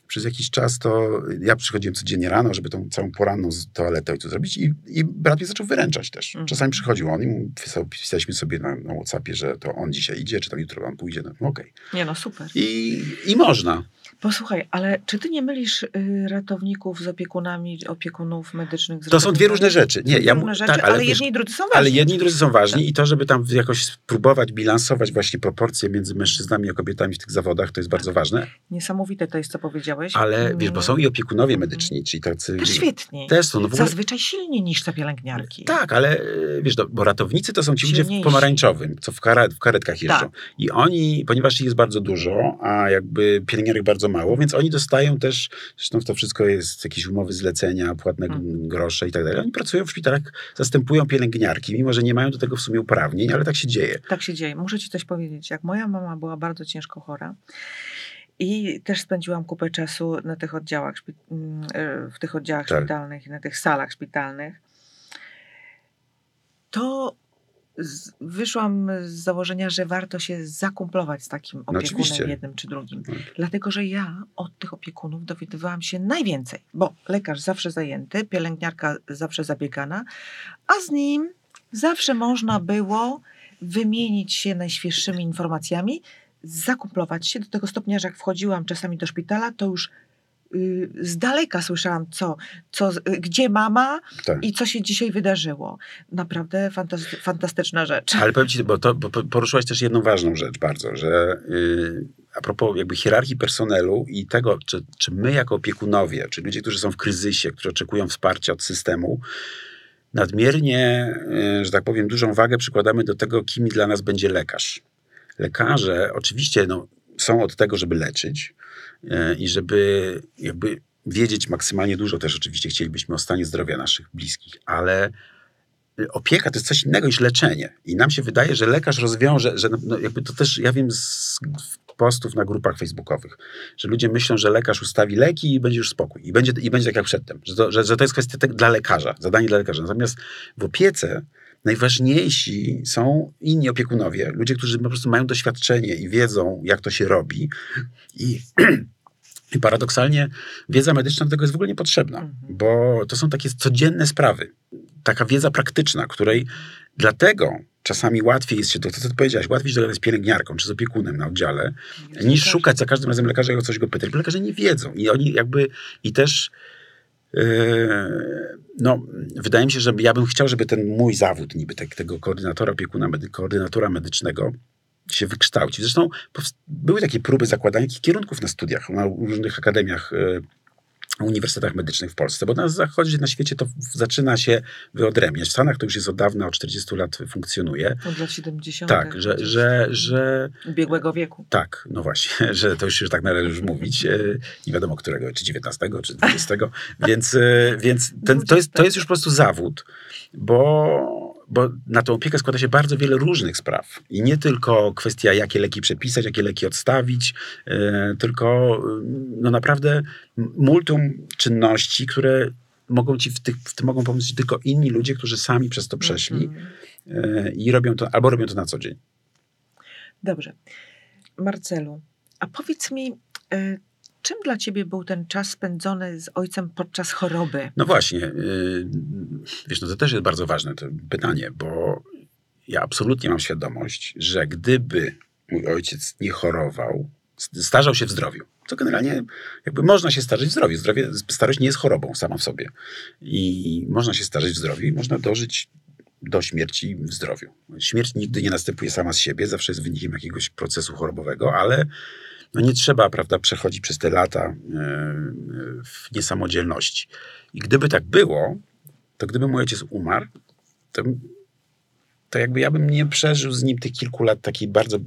przez jakiś czas to ja przychodziłem codziennie rano, żeby tą całą poranną toaletę ojcu zrobić i, i brat mnie zaczął wyręczać też. Mhm. Czasami przychodził on i pisaliśmy sobie na, na Whatsappie, że to on dzisiaj idzie, czy tam jutro on pójdzie, no okej. Nie no, super. I, I można. Posłuchaj, ale czy ty nie mylisz y, ratowników z opiekunami, opiekunów medycznych? To są dwie różne rzeczy. Nie, ja, różne mu- rzeczy, tak, ale, wiesz, jedni i drudzy są ważni. Ale jedni i drudzy są ważni i to, żeby tam jakoś spróbować bilansować właśnie proporcje między mężczyznami a kobietami w tych zawodach, to jest bardzo ważne. Niesamowite to jest, co powiedziałeś. Ale wiesz, bo są i opiekunowie Mhm. medyczni, czyli tacy... Też świetni. Też są, no ogóle... Zazwyczaj silniej niż te pielęgniarki. Tak, ale e, wiesz, no, bo ratownicy to są ci ludzie w pomarańczowym, co w, karet, w karetkach jeżdżą. Tak. I oni, ponieważ ich jest bardzo dużo, a jakby pielęgniarek bardzo mało, więc oni dostają też, zresztą to wszystko jest jakieś umowy zlecenia, płatne Mhm. grosze i tak dalej. Oni pracują w szpitalach, zastępują pielęgniarki, mimo że nie mają do tego w sumie uprawnień, ale tak się dzieje. Tak się dzieje. Muszę ci coś powiedzieć. Jak moja mama była bardzo ciężko chora i też spędziłam kupę czasu na tych oddziałach, mm, e, w tych oddziałach Tak. szpitalnych i na tych salach szpitalnych, to z, wyszłam z założenia, że warto się zakumplować z takim opiekunem oczywiście. jednym czy drugim. Tak. Dlatego, że ja od tych opiekunów dowiadywałam się najwięcej, bo lekarz zawsze zajęty, pielęgniarka zawsze zabiegana, a z nim zawsze można było wymienić się najświeższymi informacjami, zakumplować się do tego stopnia, że jak wchodziłam czasami do szpitala, to już z daleka słyszałam, co, co, y, gdzie mama Tak. i co się dzisiaj wydarzyło. Naprawdę fantasty- fantastyczna rzecz. Ale powiem ci, bo, to, bo po- poruszyłaś też jedną ważną rzecz bardzo, że yy, a propos jakby hierarchii personelu i tego, czy, czy my jako opiekunowie, czy ludzie, którzy są w kryzysie, którzy oczekują wsparcia od systemu, nadmiernie, yy, że tak powiem, dużą wagę przykładamy do tego, kim dla nas będzie lekarz. Lekarze oczywiście no, są od tego, żeby leczyć i żeby jakby wiedzieć maksymalnie dużo też oczywiście chcielibyśmy o stanie zdrowia naszych bliskich, ale opieka to jest coś innego niż leczenie. I nam się wydaje, że lekarz rozwiąże, że no jakby to też, ja wiem z postów na grupach facebookowych, że ludzie myślą, że lekarz ustawi leki i będzie już spokój. I będzie, i będzie tak jak przedtem. Że to, że, że to jest kwestia te, dla lekarza, zadanie dla lekarza. Natomiast w opiece najważniejsi są inni opiekunowie, ludzie, którzy po prostu mają doświadczenie i wiedzą, jak to się robi. I i paradoksalnie wiedza medyczna do tego jest w ogóle niepotrzebna, Mhm. bo to są takie codzienne sprawy. Taka wiedza praktyczna, której dlatego czasami łatwiej jest się, to co ty powiedziałaś, łatwiej się dogadać z pielęgniarką czy z opiekunem na oddziale, niż szukać za każdym razem lekarza i o coś go pytać, bo lekarze nie wiedzą i oni jakby i też no, wydaje mi się, że ja bym chciał, żeby ten mój zawód niby tego koordynatora opiekuna, medy, koordynatora medycznego się wykształcić. Zresztą były takie próby zakładania kierunków na studiach, na różnych akademiach, yy, uniwersytetach medycznych w Polsce, bo na zachodzie, na świecie to zaczyna się wyodrębniać. W Stanach to już jest od dawna, od 40 lat funkcjonuje. Od lat 70. Tak, że, że, że Ubiegłego wieku. tak, no właśnie, że to już już tak należy już mówić. e, Nie wiadomo którego, czy 19, czy 20. więc e, więc ten, to, jest, to jest już po prostu zawód, bo, bo na tą opiekę składa się bardzo wiele różnych spraw. I nie tylko kwestia, jakie leki przepisać, jakie leki odstawić, e, tylko e, no naprawdę multum czynności, które mogą ci w, tych, w tym mogą pomóc tylko inni ludzie, którzy sami przez to przeszli e, i robią to, albo robią to na co dzień. Dobrze. Marcelu, a powiedz mi, czym dla ciebie był ten czas spędzony z ojcem podczas choroby? No właśnie, yy, wiesz, no to też jest bardzo ważne pytanie, bo ja absolutnie mam świadomość, że gdyby mój ojciec nie chorował, starzał się w zdrowiu, to generalnie jakby można się starzeć w zdrowiu. Zdrowie, starość nie jest chorobą sama w sobie. I można się starzeć w zdrowiu i można dożyć do śmierci w zdrowiu. Śmierć nigdy nie następuje sama z siebie, zawsze jest wynikiem jakiegoś procesu chorobowego, ale no nie trzeba, prawda, przechodzić przez te lata e, w niesamodzielności. I gdyby tak było, to gdyby mój ojciec umarł, to, to jakby ja bym nie przeżył z nim tych kilku lat takiej bardzo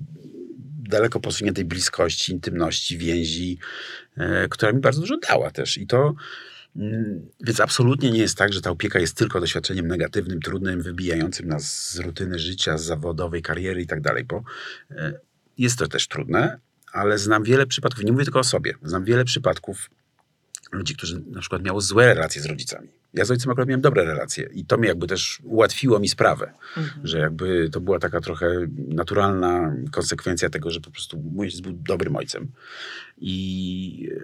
daleko posuniętej bliskości, intymności, więzi, e, która mi bardzo dużo dała też. I to mm, więc absolutnie nie jest tak, że ta opieka jest tylko doświadczeniem negatywnym, trudnym, wybijającym nas z rutyny życia, z zawodowej kariery i tak dalej, bo e, jest to też trudne, ale znam wiele przypadków, nie mówię tylko o sobie, znam wiele przypadków ludzi, którzy na przykład miało złe relacje z rodzicami. Ja z ojcem akurat miałem dobre relacje i to mi jakby też ułatwiło mi sprawę, Mhm. że jakby to była taka trochę naturalna konsekwencja tego, że po prostu mój ojciec był dobrym ojcem. I, e,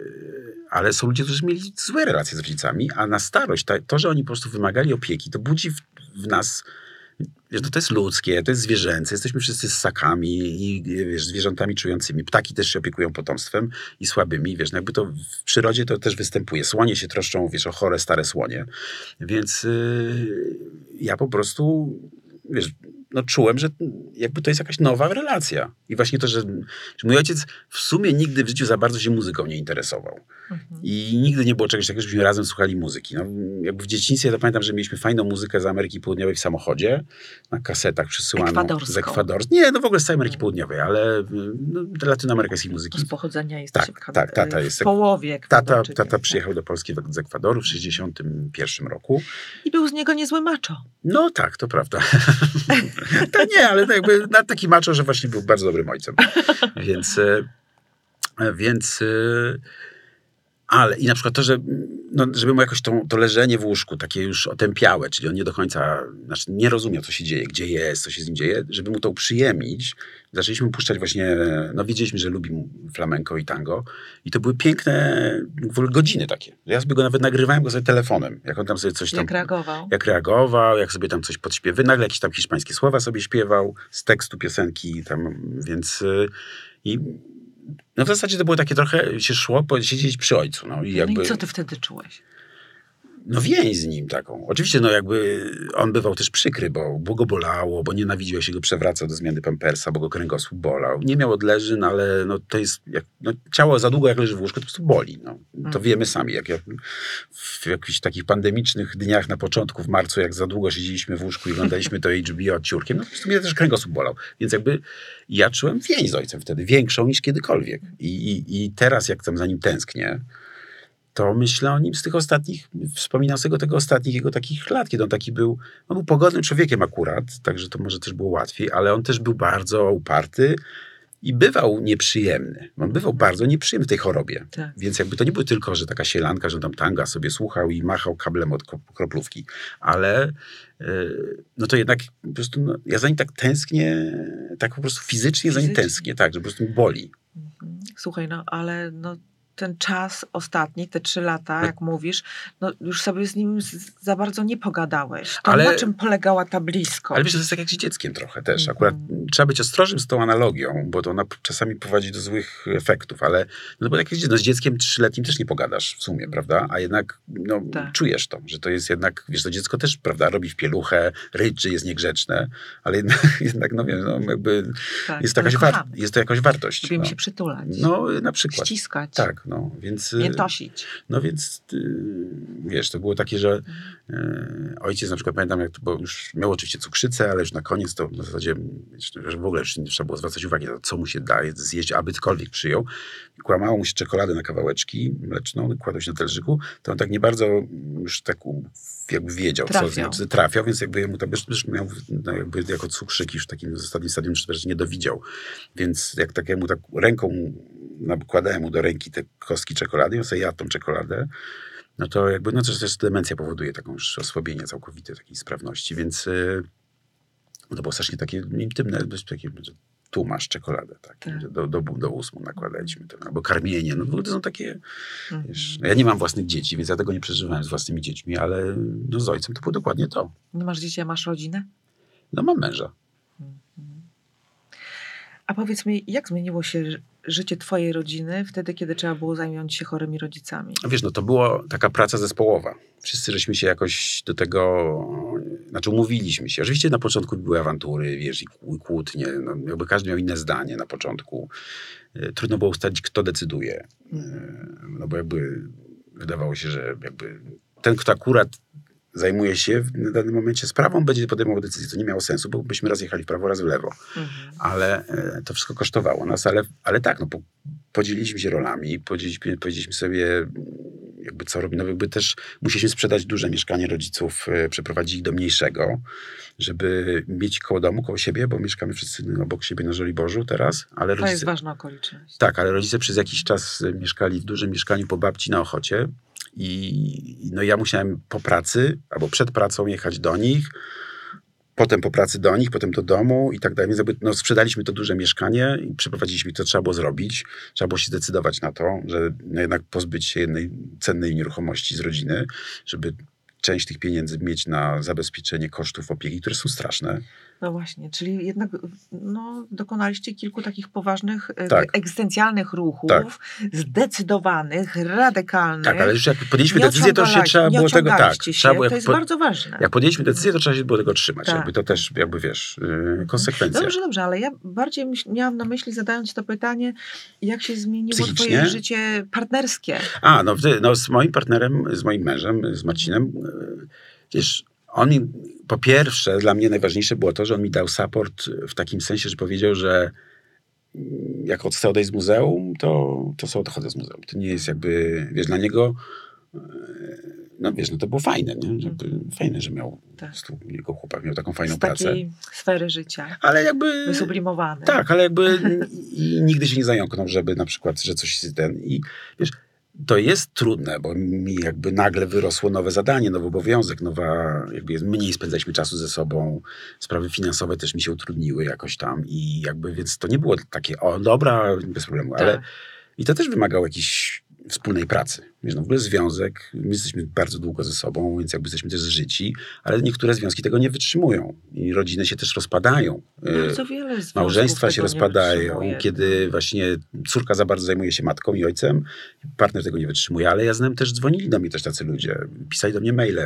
ale są ludzie, którzy mieli złe relacje z rodzicami, a na starość ta, to, że oni po prostu wymagali opieki, to budzi w, w nas Wiesz, no to jest ludzkie, to jest zwierzęce, jesteśmy wszyscy ssakami i wiesz, zwierzętami czującymi. Ptaki też się opiekują potomstwem i słabymi, wiesz, no jakby to w przyrodzie to też występuje. Słonie się troszczą, wiesz, o chore, stare słonie. Więc yy, ja po prostu, wiesz, no czułem, że jakby to jest jakaś nowa relacja. I właśnie to, że, że mój ojciec w sumie nigdy w życiu za bardzo się muzyką nie interesował. Mhm. I nigdy nie było czegoś takiego, żebyśmy razem słuchali muzyki. No, jakby w dzieciństwie to pamiętam, że mieliśmy fajną muzykę z Ameryki Południowej w samochodzie, na kasetach przysyłano. Ekwadorską. Z Ekwador... Nie, no w ogóle z całej Ameryki Południowej, ale no, latynoamerykańskiej muzyki. Z pochodzenia jest Tak, tak, tata w jest- połowie Tata, tata tak. przyjechał do Polski z Ekwadoru w 1961 roku. I był z niego niezły macho. No tak, to prawda. to nie, ale to jakby na taki maczo, że właśnie był bardzo dobrym ojcem. Więc, e, więc e, Ale i na przykład to, że, no, żeby mu jakoś to, to leżenie w łóżku, takie już otępiałe, czyli on nie do końca, znaczy nie rozumiał, co się dzieje, gdzie jest, co się z nim dzieje, żeby mu to uprzyjemnić, zaczęliśmy puszczać właśnie, no wiedzieliśmy, że lubi flamenko i tango i to były piękne w ogóle godziny takie. Ja sobie go nawet nagrywałem go sobie telefonem, jak on tam sobie coś tam... Jak reagował. Jak reagował, jak sobie tam coś podśpiewy, nagle jakieś tam hiszpańskie słowa sobie śpiewał z tekstu piosenki tam, więc... Y, I no w zasadzie to było takie trochę, się szło siedzieć przy ojcu. No i, jakby, no i co ty wtedy czułeś? No więź z nim taką. Oczywiście, no jakby on bywał też przykry, bo, bo go bolało, bo nienawidził, jak się go przewraca do zmiany pampersa, bo go kręgosłup bolał. Nie miał odleżyn, ale no to jest, jak, no, ciało za długo jak leży w łóżku, to po prostu boli. No. To mm. wiemy sami. Jak, jak w jakichś takich pandemicznych dniach na początku, w marcu, jak za długo siedzieliśmy w łóżku i oglądaliśmy to HBO ciurkiem, no po prostu mnie też kręgosłup bolał. Więc jakby ja czułem więź z ojcem wtedy, większą niż kiedykolwiek. I, i, i teraz, jak tam za nim tęsknię, to myślę o nim z tych ostatnich, wspominam sobie tego ostatnich jego takich lat, kiedy on taki był, on był pogodnym człowiekiem akurat, także to może też było łatwiej, ale on też był bardzo uparty i bywał nieprzyjemny. On bywał bardzo nieprzyjemny w tej chorobie. Tak. Więc jakby to nie było tylko, że taka sielanka, że tam tanga sobie słuchał i machał kablem od kroplówki, ale yy, no to jednak po prostu no, ja za nim tak tęsknię, tak po prostu fizycznie, fizycznie? za nim tęsknię, tak, że po prostu mi boli. Mhm. Słuchaj, no ale no ten czas ostatni, te trzy lata, tak. jak mówisz, no już sobie z nim za bardzo nie pogadałeś. To Ale, na czym polegała ta bliskość? Ale wiesz, to jest tak jak z dzieckiem trochę też. Akurat mm. trzeba być ostrożnym z tą analogią, bo to ona czasami prowadzi do złych efektów, ale no bo jak no z dzieckiem trzyletnim też nie pogadasz w sumie, prawda? A jednak no, tak. czujesz to, że to jest jednak, wiesz, to dziecko też, prawda, robi w pieluchę, ryczy, jest niegrzeczne, ale jednak, jednak no wiem, no jakby tak, jest, to jakaś war- jest to jakaś wartość. Lubimy no. się przytulać. No, na przykład. Ściskać. Tak, no, więc... Nie tosić. No więc, y, wiesz, to było takie, że y, ojciec na przykład, pamiętam, jak to, bo już miał oczywiście cukrzycę, ale już na koniec to w zasadzie, że w ogóle już nie trzeba było zwracać uwagi na to, co mu się da zjeść, aby cokolwiek przyjął. Kłamało mu się czekoladę na kawałeczki mleczną, kładł się na talerzyku, to on tak nie bardzo już tak jakby wiedział, trafiał. co znaczy trafiał, więc jakby mu to już miał no jakby jako cukrzyk już w takim ostatnim stadium, że nie dowidział. Więc jak takiemu tak ręką nakładałem mu do ręki te kostki czekolady i on sobie jadł tą czekoladę, no to jakby, no to też demencja powoduje taką już osłabienie całkowite takiej sprawności, więc yy, no to było strasznie takie intymne, takie, tu masz czekoladę, tak, tak. Do, do, do ósmu nakładaliśmy to, albo karmienie, no to są takie, mhm. wiesz, no ja nie mam własnych dzieci, więc ja tego nie przeżywałem z własnymi dziećmi, ale no z ojcem to było dokładnie to. Nie masz dzieci, a masz rodzinę? No mam męża. A powiedz mi, jak zmieniło się życie twojej rodziny wtedy, kiedy trzeba było zająć się chorymi rodzicami? Wiesz, no to była taka praca zespołowa. Wszyscy żeśmy się jakoś do tego, znaczy umówiliśmy się. Oczywiście na początku były awantury, wiesz, i kłótnie. No, jakby każdy miał inne zdanie na początku. E, trudno było ustalić, kto decyduje. Mm. No bo jakby wydawało się, że jakby ten, kto akurat zajmuje się w danym momencie sprawą, będzie podejmował decyzję. To nie miało sensu, bo byśmy raz jechali w prawo, raz w lewo. Mhm. Ale e, to wszystko kosztowało nas, ale, ale tak, no, po, podzieliliśmy się rolami, powiedzieliśmy, powiedzieliśmy sobie jakby co robić. No jakby też musieliśmy sprzedać duże mieszkanie rodziców, e, przeprowadzić ich do mniejszego, żeby mieć koło domu, koło siebie, bo mieszkamy wszyscy obok siebie na Żoliborzu teraz. Ale to rodzice, jest ważna okoliczność. Tak, ale rodzice przez jakiś czas mieszkali w dużym mieszkaniu po babci na Ochocie i no ja musiałem po pracy albo przed pracą jechać do nich, potem po pracy do nich, potem do domu i tak dalej. Więc no, sprzedaliśmy to duże mieszkanie i przeprowadziliśmy to, trzeba było zrobić. Trzeba było się zdecydować na to, że no jednak pozbyć się jednej cennej nieruchomości z rodziny, żeby część tych pieniędzy mieć na zabezpieczenie kosztów opieki, które są straszne. No właśnie, czyli jednak no, dokonaliście kilku takich poważnych, e, tak. egzystencjalnych ruchów, tak. zdecydowanych, radykalnych. Tak, ale już jak podjęliśmy decyzję, to się trzeba było tego, tak, się, trzeba było, to jest bardzo ważne. Jak podjęliśmy decyzję, to trzeba się było tego trzymać, tak. jakby to też, jakby wiesz, yy, konsekwencje. Dobrze, dobrze, ale ja bardziej miałam na myśli, zadając to pytanie, jak się zmieniło twoje życie partnerskie? A, no, no z moim partnerem, z moim mężem, z Marcinem, yy, wiesz, on mi, po pierwsze, dla mnie najważniejsze było to, że on mi dał support w takim sensie, że powiedział, że jak chcę odejść z muzeum, to, to sobie odchodzę z muzeum. To nie jest jakby, wiesz, dla niego e, no wiesz, no to było fajne, nie? Jakby fajne, że miał tak. jego chłopak miał taką fajną z pracę. takiej sfery życia. Ale jakby... Wysublimowane. Tak, ale jakby i nigdy się nie zająknął, żeby na przykład, że coś ten i wiesz, to jest trudne, bo mi jakby nagle wyrosło nowe zadanie, nowy obowiązek, nowa, jakby mniej spędzaliśmy czasu ze sobą, sprawy finansowe też mi się utrudniły jakoś tam i jakby, więc to nie było takie, o dobra, bez problemu, ale Tak. i to też wymagało jakiejś wspólnej pracy. Wiesz, no w ogóle związek, my jesteśmy bardzo długo ze sobą, więc jakby jesteśmy też zżyci, ale niektóre związki tego nie wytrzymują i rodziny się też rozpadają. Y, Bardzo wiele związków Małżeństwa się rozpadają, kiedy właśnie córka za bardzo zajmuje się matką i ojcem, partner tego nie wytrzymuje, ale ja znam też, dzwonili do mnie też tacy ludzie, pisali do mnie maile,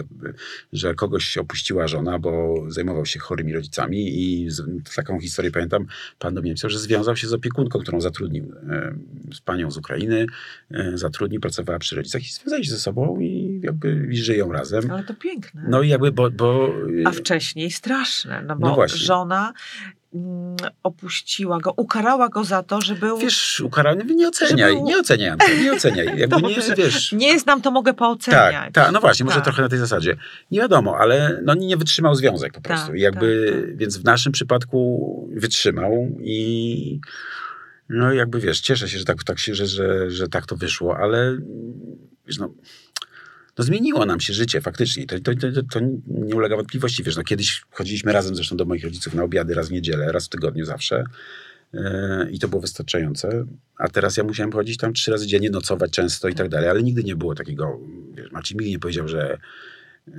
że kogoś opuściła żona, bo zajmował się chorymi rodzicami i z, taką historię pamiętam, pan do mnie napisał, że związał się z opiekunką, którą zatrudnił, e, z panią z Ukrainy, e, zatrudnił, pracowała przy rodzicach i związali się ze sobą i jakby i żyją razem. Ale to piękne. No i jakby, bo... bo A wcześniej straszne, no bo No żona mm, opuściła go, ukarała go za to, że był... Wiesz, ukarany, nie oceniaj, Żeby- nie oceniaj, nie oceniaj. Jakby nie, wiesz, Nie znam, to mogę pooceniać. Tak, tak, no właśnie, może Tak. trochę na tej zasadzie. Nie wiadomo, ale no, nie wytrzymał związek po prostu. Tak, jakby, tak, tak. Więc w naszym przypadku wytrzymał i no jakby wiesz, cieszę się, że tak, tak się, że, że, że tak to wyszło, ale wiesz, no, no zmieniło nam się życie faktycznie. To, to, to, to nie ulega wątpliwości. Wiesz, no, kiedyś chodziliśmy razem zresztą do moich rodziców na obiady raz w niedzielę, raz w tygodniu zawsze. Yy, I to było wystarczające. A teraz ja musiałem chodzić tam trzy razy dziennie, nocować często i tak dalej, ale nigdy nie było takiego. Wiesz, Marcin mi nie powiedział, że yy,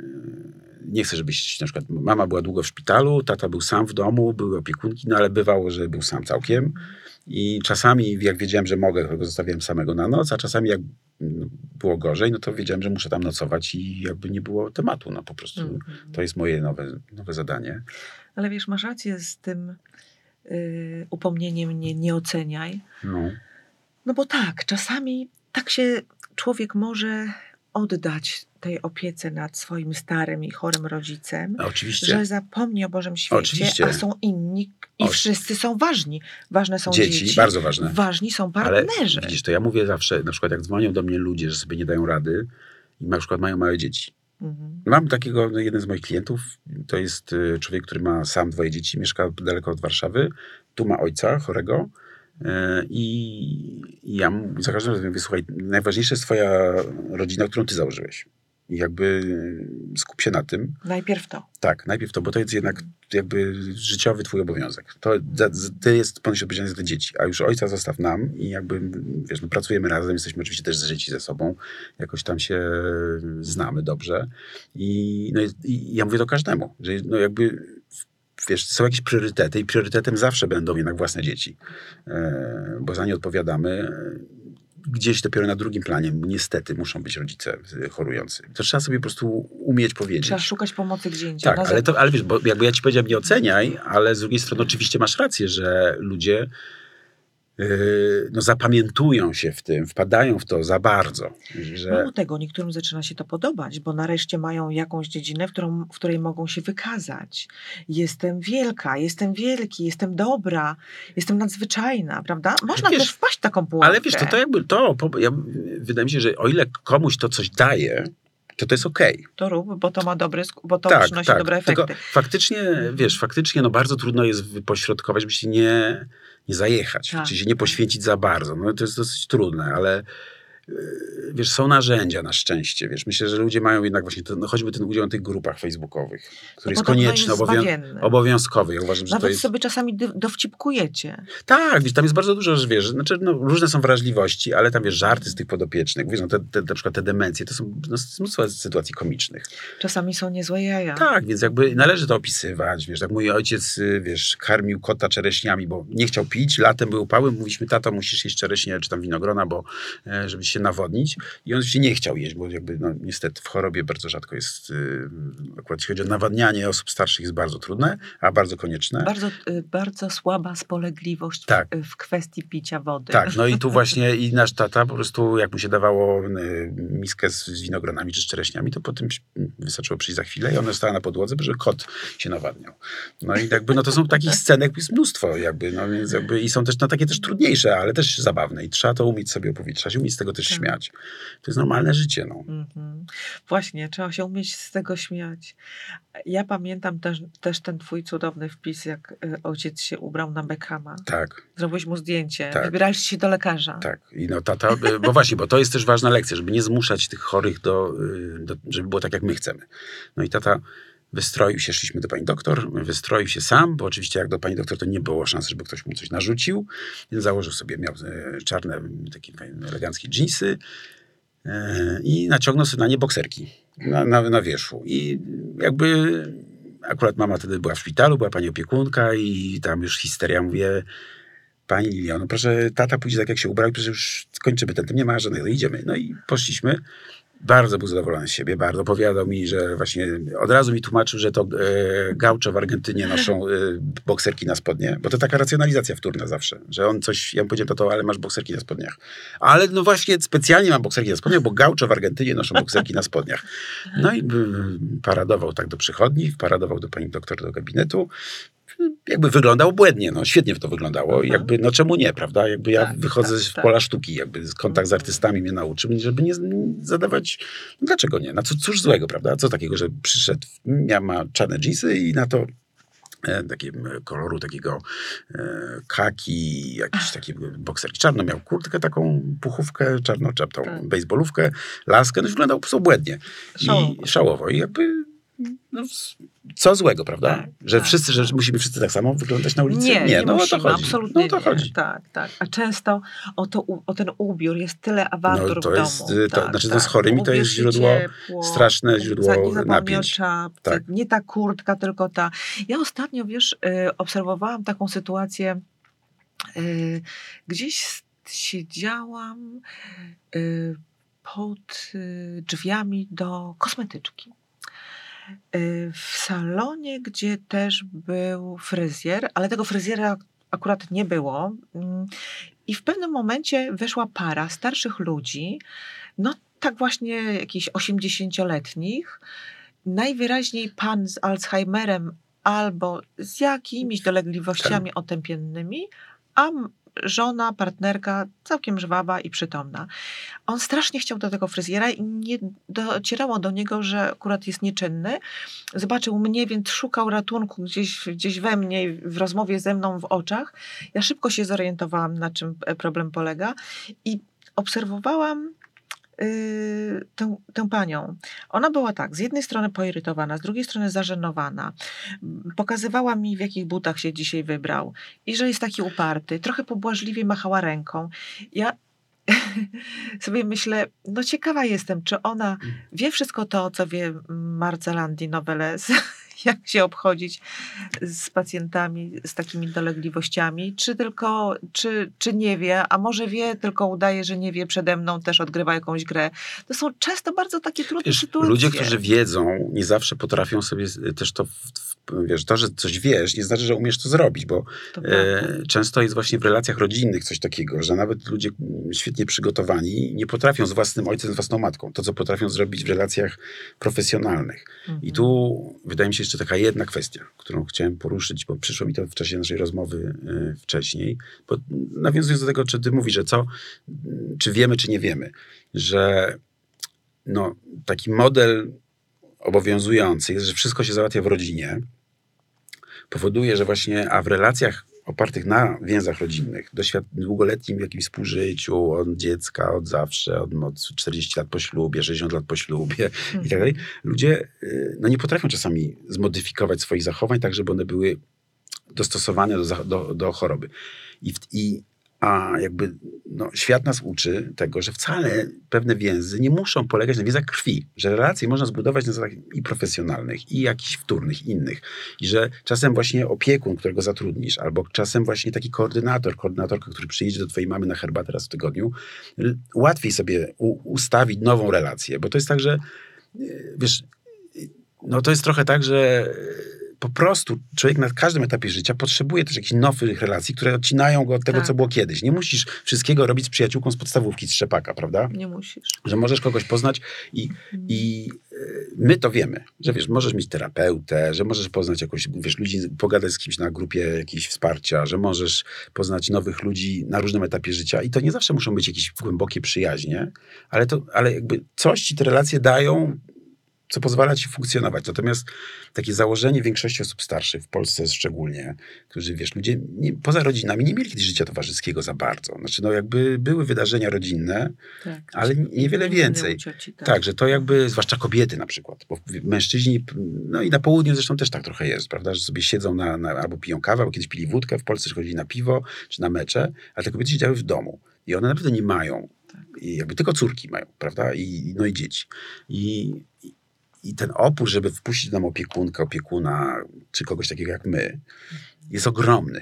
nie chcę, żebyś na przykład. Mama była długo w szpitalu, tata był sam w domu, były opiekunki, no ale bywało, że był sam całkiem. I czasami, jak wiedziałem, że mogę, go zostawiałem samego na noc, a czasami, jak mm, było gorzej, no to wiedziałem, że muszę tam nocować i jakby nie było tematu. No po prostu Mhm. to jest moje nowe, nowe zadanie. Ale wiesz, masz rację z tym y, upomnieniem nie, nie oceniaj. No. No bo tak, czasami tak się człowiek może oddać tej opiece nad swoim starym i chorym rodzicem, oczywiście. że zapomni o Bożym świecie, Oczywiście. a są inni i O- wszyscy są ważni. Ważne są Dzieci, dzieci, bardzo ważne. ważni są Ale partnerzy. widzisz, to ja mówię zawsze, na przykład jak dzwonią do mnie ludzie, że sobie nie dają rady i na przykład mają małe dzieci. Mhm. Mam takiego, no, jeden z moich klientów, to jest y, człowiek, który ma sam dwoje dzieci, mieszka daleko od Warszawy, tu ma ojca chorego i, i ja za każdym razem mówię, słuchaj, najważniejsza jest twoja rodzina, którą ty założyłeś. I jakby skup się na tym. Najpierw to. Tak, najpierw to, bo to jest jednak jakby życiowy twój obowiązek. To za- ty jest ponosisz odpowiedzialność za te dzieci, a już ojca zostaw nam i jakby, wiesz, no pracujemy razem, jesteśmy oczywiście też zżyci ze sobą, jakoś tam się znamy dobrze i, no, i ja mówię to każdemu, że no jakby wiesz, są jakieś priorytety i priorytetem zawsze będą jednak własne dzieci, e, bo za nie odpowiadamy. Gdzieś dopiero na drugim planie, niestety, muszą być rodzice e, chorujący. To trzeba sobie po prostu umieć powiedzieć. Trzeba szukać pomocy gdzie indziej. Tak, ale, to, ale wiesz, bo jakby ja ci powiedziałem, nie oceniaj, ale z drugiej strony oczywiście masz rację, że ludzie no, zapamiętują się w tym, wpadają w to za bardzo. Że, Mało tego, niektórym zaczyna się to podobać, bo nareszcie mają jakąś dziedzinę, w, którą, w której mogą się wykazać. Jestem wielka, jestem wielki, jestem dobra, jestem nadzwyczajna, prawda? Można Wiesz, też wpaść w taką pułapkę. ale wiesz, to, to jakby to, ja, wydaje mi się, że o ile komuś to coś daje, to to jest okej. To rób, bo to ma dobry, bo to tak, przynosi tak. dobre Tylko efekty. faktycznie, wiesz, faktycznie no bardzo trudno jest wypośrodkować, żeby się nie, nie zajechać, Tak, czy się nie tak. poświęcić za bardzo. No to jest dosyć trudne, ale wiesz, są narzędzia na szczęście, wiesz. Myślę, że ludzie mają jednak właśnie, to, no choćby ten udział w tych grupach facebookowych, który jest podobno konieczny, jest obowią- obowiązkowy. Ja uważam, że Nawet to jest... sobie czasami dowcipkujecie. Tak, wiesz, tam jest bardzo dużo, że wiesz, znaczy, no, różne są wrażliwości, ale tam wiesz, żarty z tych podopiecznych, wiesz, no, te, te, na przykład te demencje, to są no, mnóstwo sytuacji komicznych. Czasami są niezłe jaja. Tak, więc jakby należy to opisywać, wiesz, tak mój ojciec, y, wiesz, karmił kota czereśniami, bo nie chciał pić, latem były upały, mówiliśmy, tato, musisz jeść czereśnie czy tam winogrona, bo e, żeby się nawodnić i on się nie chciał jeść, bo jakby, no niestety w chorobie bardzo rzadko jest, y, akurat jeśli chodzi o nawadnianie osób starszych jest bardzo trudne, a bardzo konieczne. Bardzo, y, bardzo słaba spolegliwość Tak. w, w kwestii picia wody. Tak, no i tu właśnie i nasz tata po prostu, jak mu się dawało y, miskę z, z winogronami czy z czereśniami, to potem wystarczyło przyjść za chwilę i ona stała na podłodze, żeby kot się nawadniał. No i jakby, no to są takich scenek jest mnóstwo jakby, no więc jakby i są też, no takie też trudniejsze, ale też zabawne i trzeba to umieć sobie opowiedzieć, trzeba się umieć z tego też Tak. śmiać. To jest normalne życie, no. Mhm. Właśnie, trzeba się umieć z tego śmiać. Ja pamiętam też, też ten twój cudowny wpis, jak y, ojciec się ubrał na Beckhama. Tak, Zrobiłeś mu zdjęcie. Tak. Wybieraliście się do lekarza. tak. I no tata, y, bo właśnie, bo to jest też ważna lekcja, żeby nie zmuszać tych chorych do, y, do żeby było tak, jak my chcemy. No i tata wystroił się, szliśmy do pani doktor, wystroił się sam, bo oczywiście jak do pani doktor to nie było szans, żeby ktoś mu coś narzucił, więc założył sobie, miał e, czarne, takie eleganckie dżinsy e, i naciągnął sobie na nie bokserki na, na, na wierzchu. I jakby akurat mama wtedy była w szpitalu, była pani opiekunka i tam już histeria, mówię, pani Lilio, no proszę, tata pójdzie tak jak się ubrał, proszę już skończymy ten, nie ma żadnego, idziemy. No i poszliśmy. Bardzo był zadowolony z siebie, bardzo opowiadał mi, że właśnie od razu mi tłumaczył, że to e, w Argentynie noszą e, bokserki na spodnie, bo to taka racjonalizacja wtórna zawsze, że on coś, ja mu powiedziałem, to, to ale masz bokserki na spodniach. Ale no właśnie specjalnie mam bokserki na spodniach, bo gaucho w Argentynie noszą bokserki na spodniach. No i y, paradował tak do przychodni, paradował do pani doktor do gabinetu, jakby wyglądał błędnie, no świetnie to wyglądało i jakby, no czemu nie, prawda? Jakby ja Tak, wychodzę tak, z tak. pola sztuki, jakby kontakt z artystami mnie nauczył, żeby nie zadawać, no dlaczego nie? No co, cóż złego, prawda? Co takiego, że przyszedł, miał, ma czarne dżinsy i na to e, takim koloru takiego e, kaki, jakiś taki bokserki. Czarno miał kurtkę taką, puchówkę, czarną czaptą, Tak. bejsbolówkę, laskę, no wyglądał po prostu błędnie. Szałowo. I szałowo. I jakby no, co złego, prawda? Tak, że tak, wszyscy, że musimy wszyscy tak samo wyglądać na ulicy? Nie, nie, no o musimy, to chodzi. absolutnie no o to nie. chodzi. Tak, tak. A często o, to, o ten ubiór jest tyle awantur No, to w jest, domu. y, to- tak, znaczy to tak. z chorymi to jest źródło, ciepło, straszne źródło za- nie napięć. o czapce, Tak. nie ta kurtka, tylko ta. Ja ostatnio, wiesz, y, obserwowałam taką sytuację, y, gdzieś siedziałam y, pod y, drzwiami do kosmetyczki. Y, W salonie, gdzie też był fryzjer, ale tego fryzjera akurat nie było. Mm, I w pewnym momencie weszła para starszych ludzi, no tak właśnie jakichś 80-letnich, najwyraźniej pan z Alzheimerem albo z jakimiś dolegliwościami otępiennymi, a żona, partnerka całkiem żwawa i przytomna. On strasznie chciał do tego fryzjera i nie docierało do niego, że akurat jest nieczynny. Zobaczył mnie, więc szukał ratunku gdzieś, gdzieś we mnie, w rozmowie ze mną w oczach. Ja szybko się zorientowałam, na czym problem polega i obserwowałam tę, tę panią. Ona była tak, z jednej strony poirytowana, z drugiej strony zażenowana. Pokazywała mi, w jakich butach się dzisiaj wybrał i że jest taki uparty. Trochę pobłażliwie machała ręką. Ja sobie myślę, no ciekawa jestem, czy ona wie wszystko to, co wie Marcelandi Noveles, jak się obchodzić z pacjentami z takimi dolegliwościami, czy tylko, czy, czy nie wie, a może wie, tylko udaje, że nie wie przede mną, też odgrywa jakąś grę. To są często bardzo takie trudne Wiesz, sytuacje. ludzie, którzy wiedzą, nie zawsze potrafią sobie też to, wiesz, to, że coś wiesz, nie znaczy, że umiesz to zrobić, bo To e, często jest właśnie w relacjach rodzinnych coś takiego, że nawet ludzie świetnie przygotowani nie potrafią z własnym ojcem, z własną matką, to co potrafią zrobić w relacjach profesjonalnych. I Mhm. tu wydaje mi się jeszcze taka jedna kwestia, którą chciałem poruszyć, bo przyszło mi to w czasie naszej rozmowy e, wcześniej, bo nawiązując do tego, czy ty mówisz, że co, czy wiemy, czy nie wiemy, że no, taki model obowiązujący jest, że wszystko się załatwia w rodzinie, powoduje, że właśnie, a w relacjach opartych na więzach rodzinnych, doświad- długoletnim jakimś współżyciu od dziecka, od zawsze, od, od 40 lat po ślubie, 60 lat po ślubie i tak dalej, ludzie y, no, nie potrafią czasami zmodyfikować swoich zachowań tak, żeby one były dostosowane do, do, do choroby. I, w, i a jakby no, świat nas uczy tego, że wcale pewne więzy nie muszą polegać na więzach krwi, że relacje można zbudować na zasadach i profesjonalnych, i jakichś wtórnych, innych. I że czasem właśnie opiekun, którego zatrudnisz, albo czasem właśnie taki koordynator, koordynatorka, który przyjedzie do twojej mamy na herbatę raz w tygodniu, łatwiej sobie ustawić nową relację, bo to jest tak, że y, wiesz, y, no to jest trochę tak, że y, po prostu człowiek na każdym etapie życia potrzebuje też jakichś nowych relacji, które odcinają go od tego, Tak. co było kiedyś. Nie musisz wszystkiego robić z przyjaciółką z podstawówki, z szczepaka, prawda? Nie musisz. Że możesz kogoś poznać i, i my to wiemy, że wiesz, możesz mieć terapeutę, że możesz poznać jakąś, wiesz, ludzi, pogadać z kimś na grupie jakiejś wsparcia, że możesz poznać nowych ludzi na różnym etapie życia i to nie zawsze muszą być jakieś głębokie przyjaźnie, ale to, ale jakby coś ci te relacje dają, co pozwala ci funkcjonować. Natomiast takie założenie większości osób starszych, w Polsce szczególnie, którzy, wiesz, ludzie nie, poza rodzinami nie mieli życia towarzyskiego za bardzo. Znaczy, no jakby były wydarzenia rodzinne, tak, ale niewiele więcej. Cioci, tak. tak. że to jakby, zwłaszcza kobiety na przykład, bo mężczyźni, no i na południu zresztą też tak trochę jest, prawda, że sobie siedzą na, na albo piją kawę, albo kiedyś pili wódkę, w Polsce chodzili na piwo, czy na mecze, ale te kobiety siedziały w domu. I one naprawdę nie mają tak. I jakby tylko córki mają, prawda? I, no i dzieci. I, i ten opór, żeby wpuścić nam opiekunkę, opiekuna, czy kogoś takiego jak my, jest ogromny.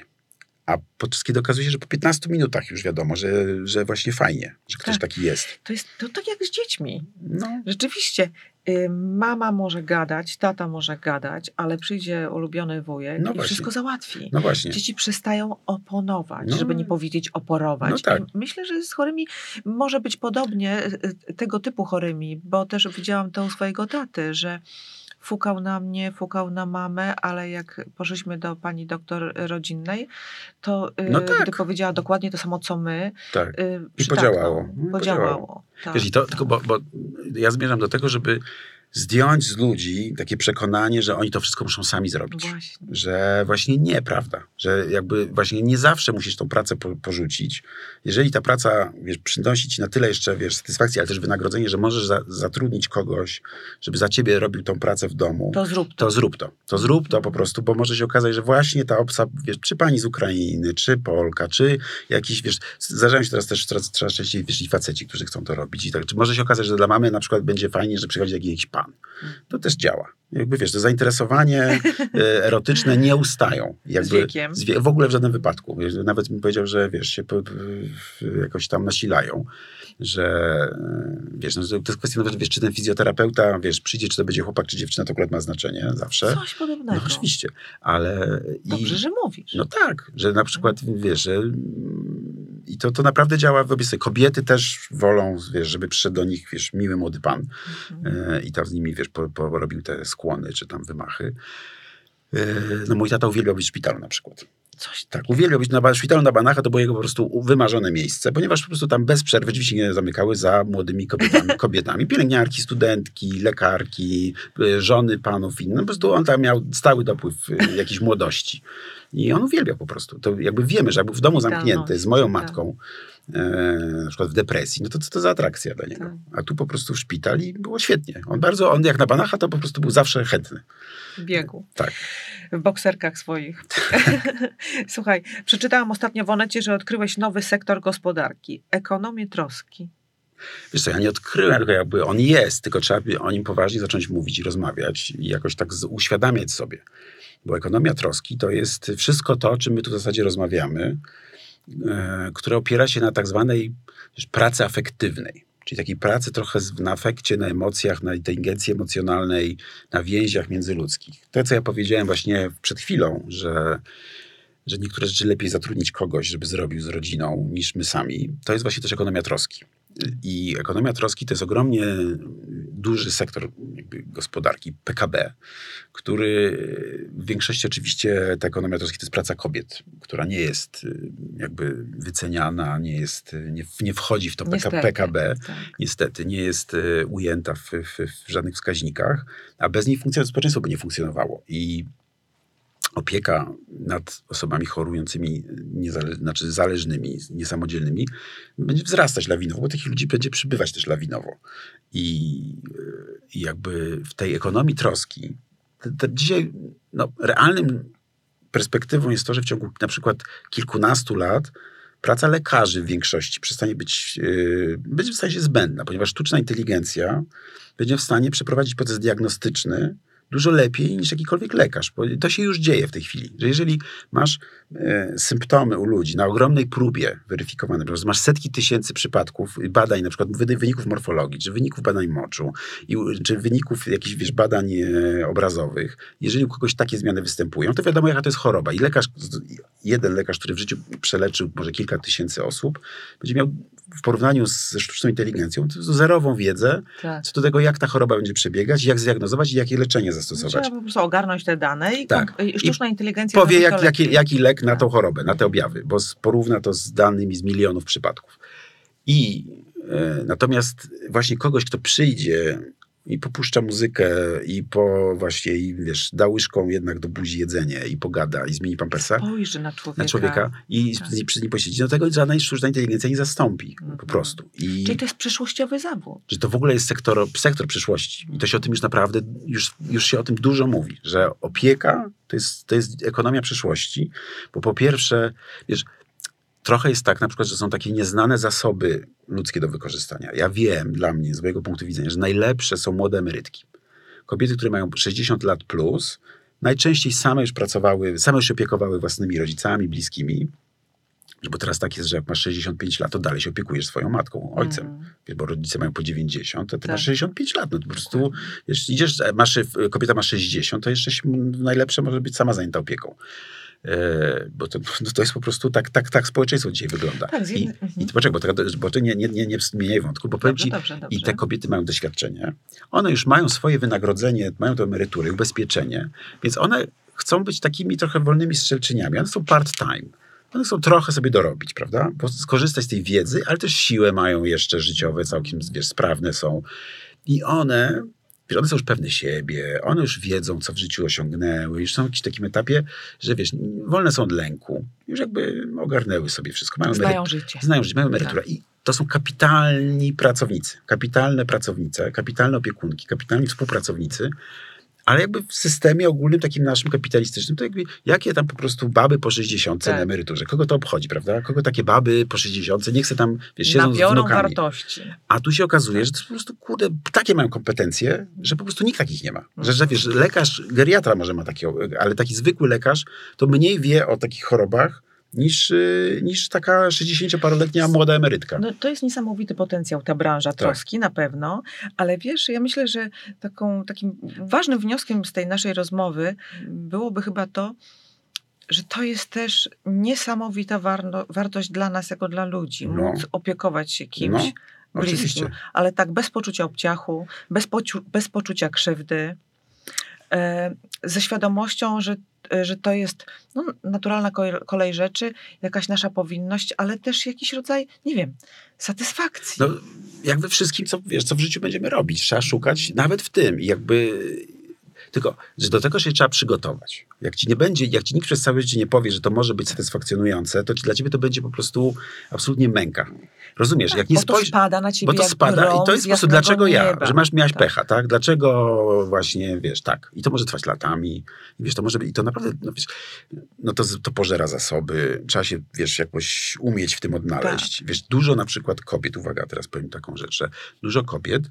A podczas kiedy okazuje się, że po 15 minutach już wiadomo, że, że właśnie fajnie, że ktoś tak. taki jest. To jest to tak jak z dziećmi. No. Rzeczywiście. Y, mama może gadać, tata może gadać, ale przyjdzie ulubiony wujek no i właśnie. wszystko załatwi. No właśnie. Dzieci przestają oponować, no. żeby nie powiedzieć oporować. No tak. myślę, że z chorymi może być podobnie, y, y, tego typu chorymi, bo też widziałam to u swojego taty, że fukał na mnie, fukał na mamę, ale jak poszliśmy do pani doktor rodzinnej, to y, no tak. gdy powiedziała dokładnie to samo, co my, tak. Y, I podziałało. No, podziałało. Tak, Wiesz, i to, tak. tylko bo, bo ja zmierzam do tego, żeby zdjąć z ludzi takie przekonanie, że oni to wszystko muszą sami zrobić. Właśnie. Że właśnie nie, prawda? Że jakby właśnie nie zawsze musisz tą pracę po, porzucić. Jeżeli ta praca, wiesz, przynosi ci na tyle jeszcze, wiesz, satysfakcji, ale też wynagrodzenie, że możesz za, zatrudnić kogoś, żeby za ciebie robił tą pracę w domu. To zrób to. To zrób to. To zrób to po prostu, bo może się okazać, że właśnie ta obsa, wiesz, czy pani z Ukrainy, czy Polka, czy jakiś, wiesz, zdarzają się teraz też coraz, coraz częściej, wiesz, i faceci, którzy chcą to robić. I tak, czy może się okazać, że dla mamy na przykład będzie fajnie, że przychodzi jakiś pan to też działa. Jakby wiesz, to zainteresowanie e, erotyczne nie ustają. Jakby, z wiekiem. Z wie, w ogóle w żadnym wypadku. Nawet bym powiedział, że wiesz, się jakoś tam nasilają, że e, wiesz, no, to jest kwestia nawet, wiesz, czy ten fizjoterapeuta, wiesz, przyjdzie, czy to będzie chłopak, czy dziewczyna, to akurat ma znaczenie zawsze. Coś podobnego. No oczywiście, ale... Dobrze, i, że mówisz. No tak, że na przykład, wiesz, że i to, to naprawdę działa w obie Kobiety też wolą, wiesz, żeby przyszedł do nich, wiesz, miły młody pan mhm. e, i tam z nimi, wiesz, porobił te skłony czy tam wymachy. E, no mój tata uwielbiał być w szpitalu na przykład. Coś tak, uwielbiał być na szpitalu na Banacha, to było jego po prostu wymarzone miejsce, ponieważ po prostu tam bez przerwy drzwi się nie zamykały za młodymi kobietami. kobietami. Pielęgniarki, studentki, lekarki, e, żony panów innych. No, po prostu on tam miał stały dopływ jakiejś młodości. I on uwielbiał po prostu. To jakby wiemy, że jak był w domu zamknięty z moją tak. matką, e, na przykład w depresji, no to co to za atrakcja dla niego? Tak. A tu po prostu w szpital i było świetnie. On bardzo, on jak na Banacha, to po prostu był zawsze chętny. Biegu. Tak. W bokserkach swoich. Słuchaj, przeczytałam ostatnio w Onecie, że odkryłeś nowy sektor gospodarki. Ekonomię troski. Wiesz co, ja nie odkryłem, tylko jakby on jest, tylko trzeba o nim poważnie zacząć mówić i rozmawiać i jakoś tak uświadamiać sobie. Bo ekonomia troski to jest wszystko to, o czym my tu w zasadzie rozmawiamy, e, które opiera się na tak zwanej pracy afektywnej. Czyli takiej pracy trochę na afekcie, na emocjach, na inteligencji emocjonalnej, na więziach międzyludzkich. To, co ja powiedziałem właśnie przed chwilą, że, że niektóre rzeczy lepiej zatrudnić kogoś, żeby zrobił z rodziną, niż my sami, to jest właśnie też ekonomia troski. I ekonomia troski to jest ogromnie duży sektor gospodarki, PKB, który w większości oczywiście ta ekonomia troski to jest praca kobiet, która nie jest y, jakby wyceniana, nie, jest, nie, nie wchodzi w to niestety, PKB, tak. niestety, nie jest y, ujęta w, w, w żadnych wskaźnikach, a bez niej funkcja społeczeństwo by nie funkcjonowało. I opieka nad osobami chorującymi, niezale, znaczy zależnymi, niesamodzielnymi, będzie wzrastać lawinowo, bo takich ludzi będzie przybywać też lawinowo. I, i jakby w tej ekonomii troski, to, to dzisiaj no, realnym perspektywą jest to, że w ciągu na przykład kilkunastu lat praca lekarzy w większości przestanie być, yy, będzie w stanie zbędna, ponieważ sztuczna inteligencja będzie w stanie przeprowadzić proces diagnostyczny, dużo lepiej niż jakikolwiek lekarz. Bo to się już dzieje w tej chwili. Że jeżeli masz e, symptomy u ludzi na ogromnej próbie weryfikowanej, masz setki tysięcy przypadków badań, na przykład wyników morfologii, czy wyników badań moczu, i, czy wyników jakichś wiesz, badań e, obrazowych, jeżeli u kogoś takie zmiany występują, to wiadomo, jaka to jest choroba. I lekarz, jeden lekarz, który w życiu przeleczył może kilka tysięcy osób, będzie miał w porównaniu ze sztuczną inteligencją, to zerową wiedzę Tak. co do tego, jak ta choroba będzie przebiegać, jak zdiagnozować i jakie leczenie zastosować. Trzeba po prostu ogarnąć te dane i, Tak. kom- i sztuczna inteligencja Powie, jak, jaki, jaki lek na Tak. tą chorobę, na te objawy, bo z- porówna to z danymi z milionów przypadków. I e, natomiast właśnie kogoś, kto przyjdzie i popuszcza muzykę i po właśnie, i wiesz, da łyżką jednak do buzi jedzenie i pogada i zmieni pampersa Spojrzy na człowieka. na człowieka i Tak. przy, nim posiedzi, no tego żadna sztuczna inteligencja nie zastąpi Mhm. po prostu. I Czyli to jest przyszłościowy zawód. że to w ogóle jest sektor, sektor przyszłości. I to się o tym już naprawdę, już, już się o tym dużo mówi, że opieka to jest, to jest ekonomia przyszłości, bo po pierwsze, wiesz, trochę jest tak na przykład, że są takie nieznane zasoby ludzkie do wykorzystania. Ja wiem, dla mnie, z mojego punktu widzenia, że najlepsze są młode emerytki. Kobiety, które mają 60 lat plus, najczęściej same już pracowały, same już się opiekowały własnymi rodzicami, bliskimi, bo teraz tak jest, że jak masz 65 lat, to dalej się opiekujesz swoją matką, ojcem. Wiesz, bo rodzice mają po 90, a ty Tak. masz 65 lat. No to po prostu wiesz, idziesz, masz, kobieta ma 60, to jeszcze najlepsze może być sama zajęta opieką. E, bo to, no to jest po prostu tak, tak, tak społeczeństwo dzisiaj wygląda. Tak, I, mhm. i poczekaj, bo, to, bo to nie, nie, nie, nie zmieniaj wątku, bo powiem Dobrze, ci, dobrze, dobrze. i te kobiety mają doświadczenie, one już mają swoje wynagrodzenie, mają to emerytury, ubezpieczenie, więc one chcą być takimi trochę wolnymi strzelczyniami. One są part-time. One chcą trochę sobie dorobić, prawda? Bo skorzystać z tej wiedzy, ale też siłę mają jeszcze życiowe, całkiem wiesz, sprawne są. I one, wiesz, one są już pewne siebie, one już wiedzą, co w życiu osiągnęły, już są w jakimś takim etapie, że wiesz, wolne są od lęku. Już jakby ogarnęły sobie wszystko. Mają Znają emeryt- życie. Znają życie, mają emeryturę. I to są kapitalni pracownicy, kapitalne pracownice, kapitalne opiekunki, kapitalni współpracownicy, ale jakby w systemie ogólnym, takim naszym kapitalistycznym, to jakby jakie tam po prostu baby po 60 Tak. na emeryturze? Kogo to obchodzi, prawda? Kogo takie baby po 60 nie chce tam, wiesz, siedzą z Nabiorą wnukami. wartości. A tu się okazuje, że to po prostu, kurde, takie mają kompetencje, że po prostu nikt takich nie ma. Że, że wiesz, lekarz, geriatra może ma takiego, ale taki zwykły lekarz to mniej wie o takich chorobach niż, y, niż taka 60-paroletnia młoda emerytka. No, to jest niesamowity potencjał, ta branża Tak. troski na pewno, ale wiesz, ja myślę, że taką, takim ważnym wnioskiem z tej naszej rozmowy byłoby chyba to, że to jest też niesamowita warno, wartość dla nas jako dla ludzi. No. Móc opiekować się kimś No, bliskim, oczywiście. ale tak bez poczucia obciachu, bez, bez poczucia krzywdy, ze świadomością, że, e, że to jest no, naturalna kolej, rzeczy, jakaś nasza powinność, ale też jakiś rodzaj, nie wiem, satysfakcji. No, jak we wszystkim, co, wiesz, co w życiu będziemy robić. Trzeba szukać nawet w tym. I jakby... Tylko, że do tego się trzeba przygotować. Jak ci nie będzie, jak ci nikt przez całe życie nie powie, że to może być satysfakcjonujące, to dla ciebie to będzie po prostu absolutnie męka. Rozumiesz? jak nie spojrzysz... spada na ciebie Bo to spada i to jest po prostu dlaczego ja, że masz, miałaś Tak. pecha, tak? Dlaczego właśnie, wiesz, tak. I to może trwać latami. I wiesz, to może być, i to naprawdę, no wiesz, no to, to pożera zasoby. Trzeba się, wiesz, jakoś umieć w tym odnaleźć. Tak. Wiesz, dużo na przykład kobiet, uwaga, teraz powiem taką rzecz, że dużo kobiet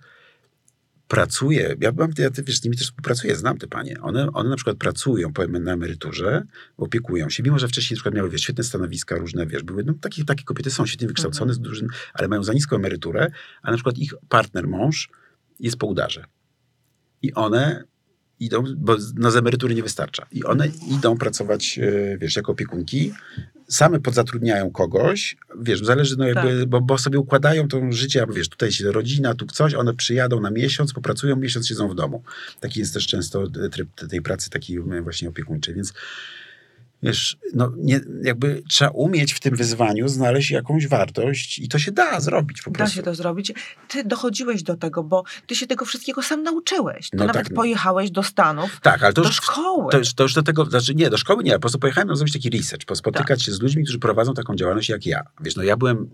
pracuje, ja, mam, ja wiesz, z nimi też współpracuję, znam te panie. One, one na przykład pracują powiem, na emeryturze, opiekują się, mimo że wcześniej na przykład miały wiesz, świetne stanowiska różne, wiesz, były, no takie, takie kobiety są świetnie wykształcone, Mhm. z dużym, ale mają za niską emeryturę, a na przykład ich partner, mąż jest po udarze. I one idą, bo no z emerytury nie wystarcza. I one idą pracować, e, wiesz, jako opiekunki, same podzatrudniają kogoś, wiesz, zależy, no jakby, bo, bo sobie układają to życie, albo wiesz, tutaj się rodzina, tu coś, one przyjadą na miesiąc, popracują miesiąc, siedzą w domu. Taki jest też często tryb tej pracy takiej właśnie opiekuńczej, więc wiesz, no nie, jakby trzeba umieć w tym wyzwaniu znaleźć jakąś wartość i to się da zrobić po Da prostu. się to zrobić. Ty dochodziłeś do tego, bo ty się tego wszystkiego sam nauczyłeś. Ty No nawet tak, no. pojechałeś do Stanów, Tak, ale to do już, szkoły. to, już, to już do tego, znaczy nie, do szkoły nie, po prostu pojechałem no, zrobić taki research, spotykać Tak. się z ludźmi, którzy prowadzą taką działalność jak ja. Wiesz, no ja byłem,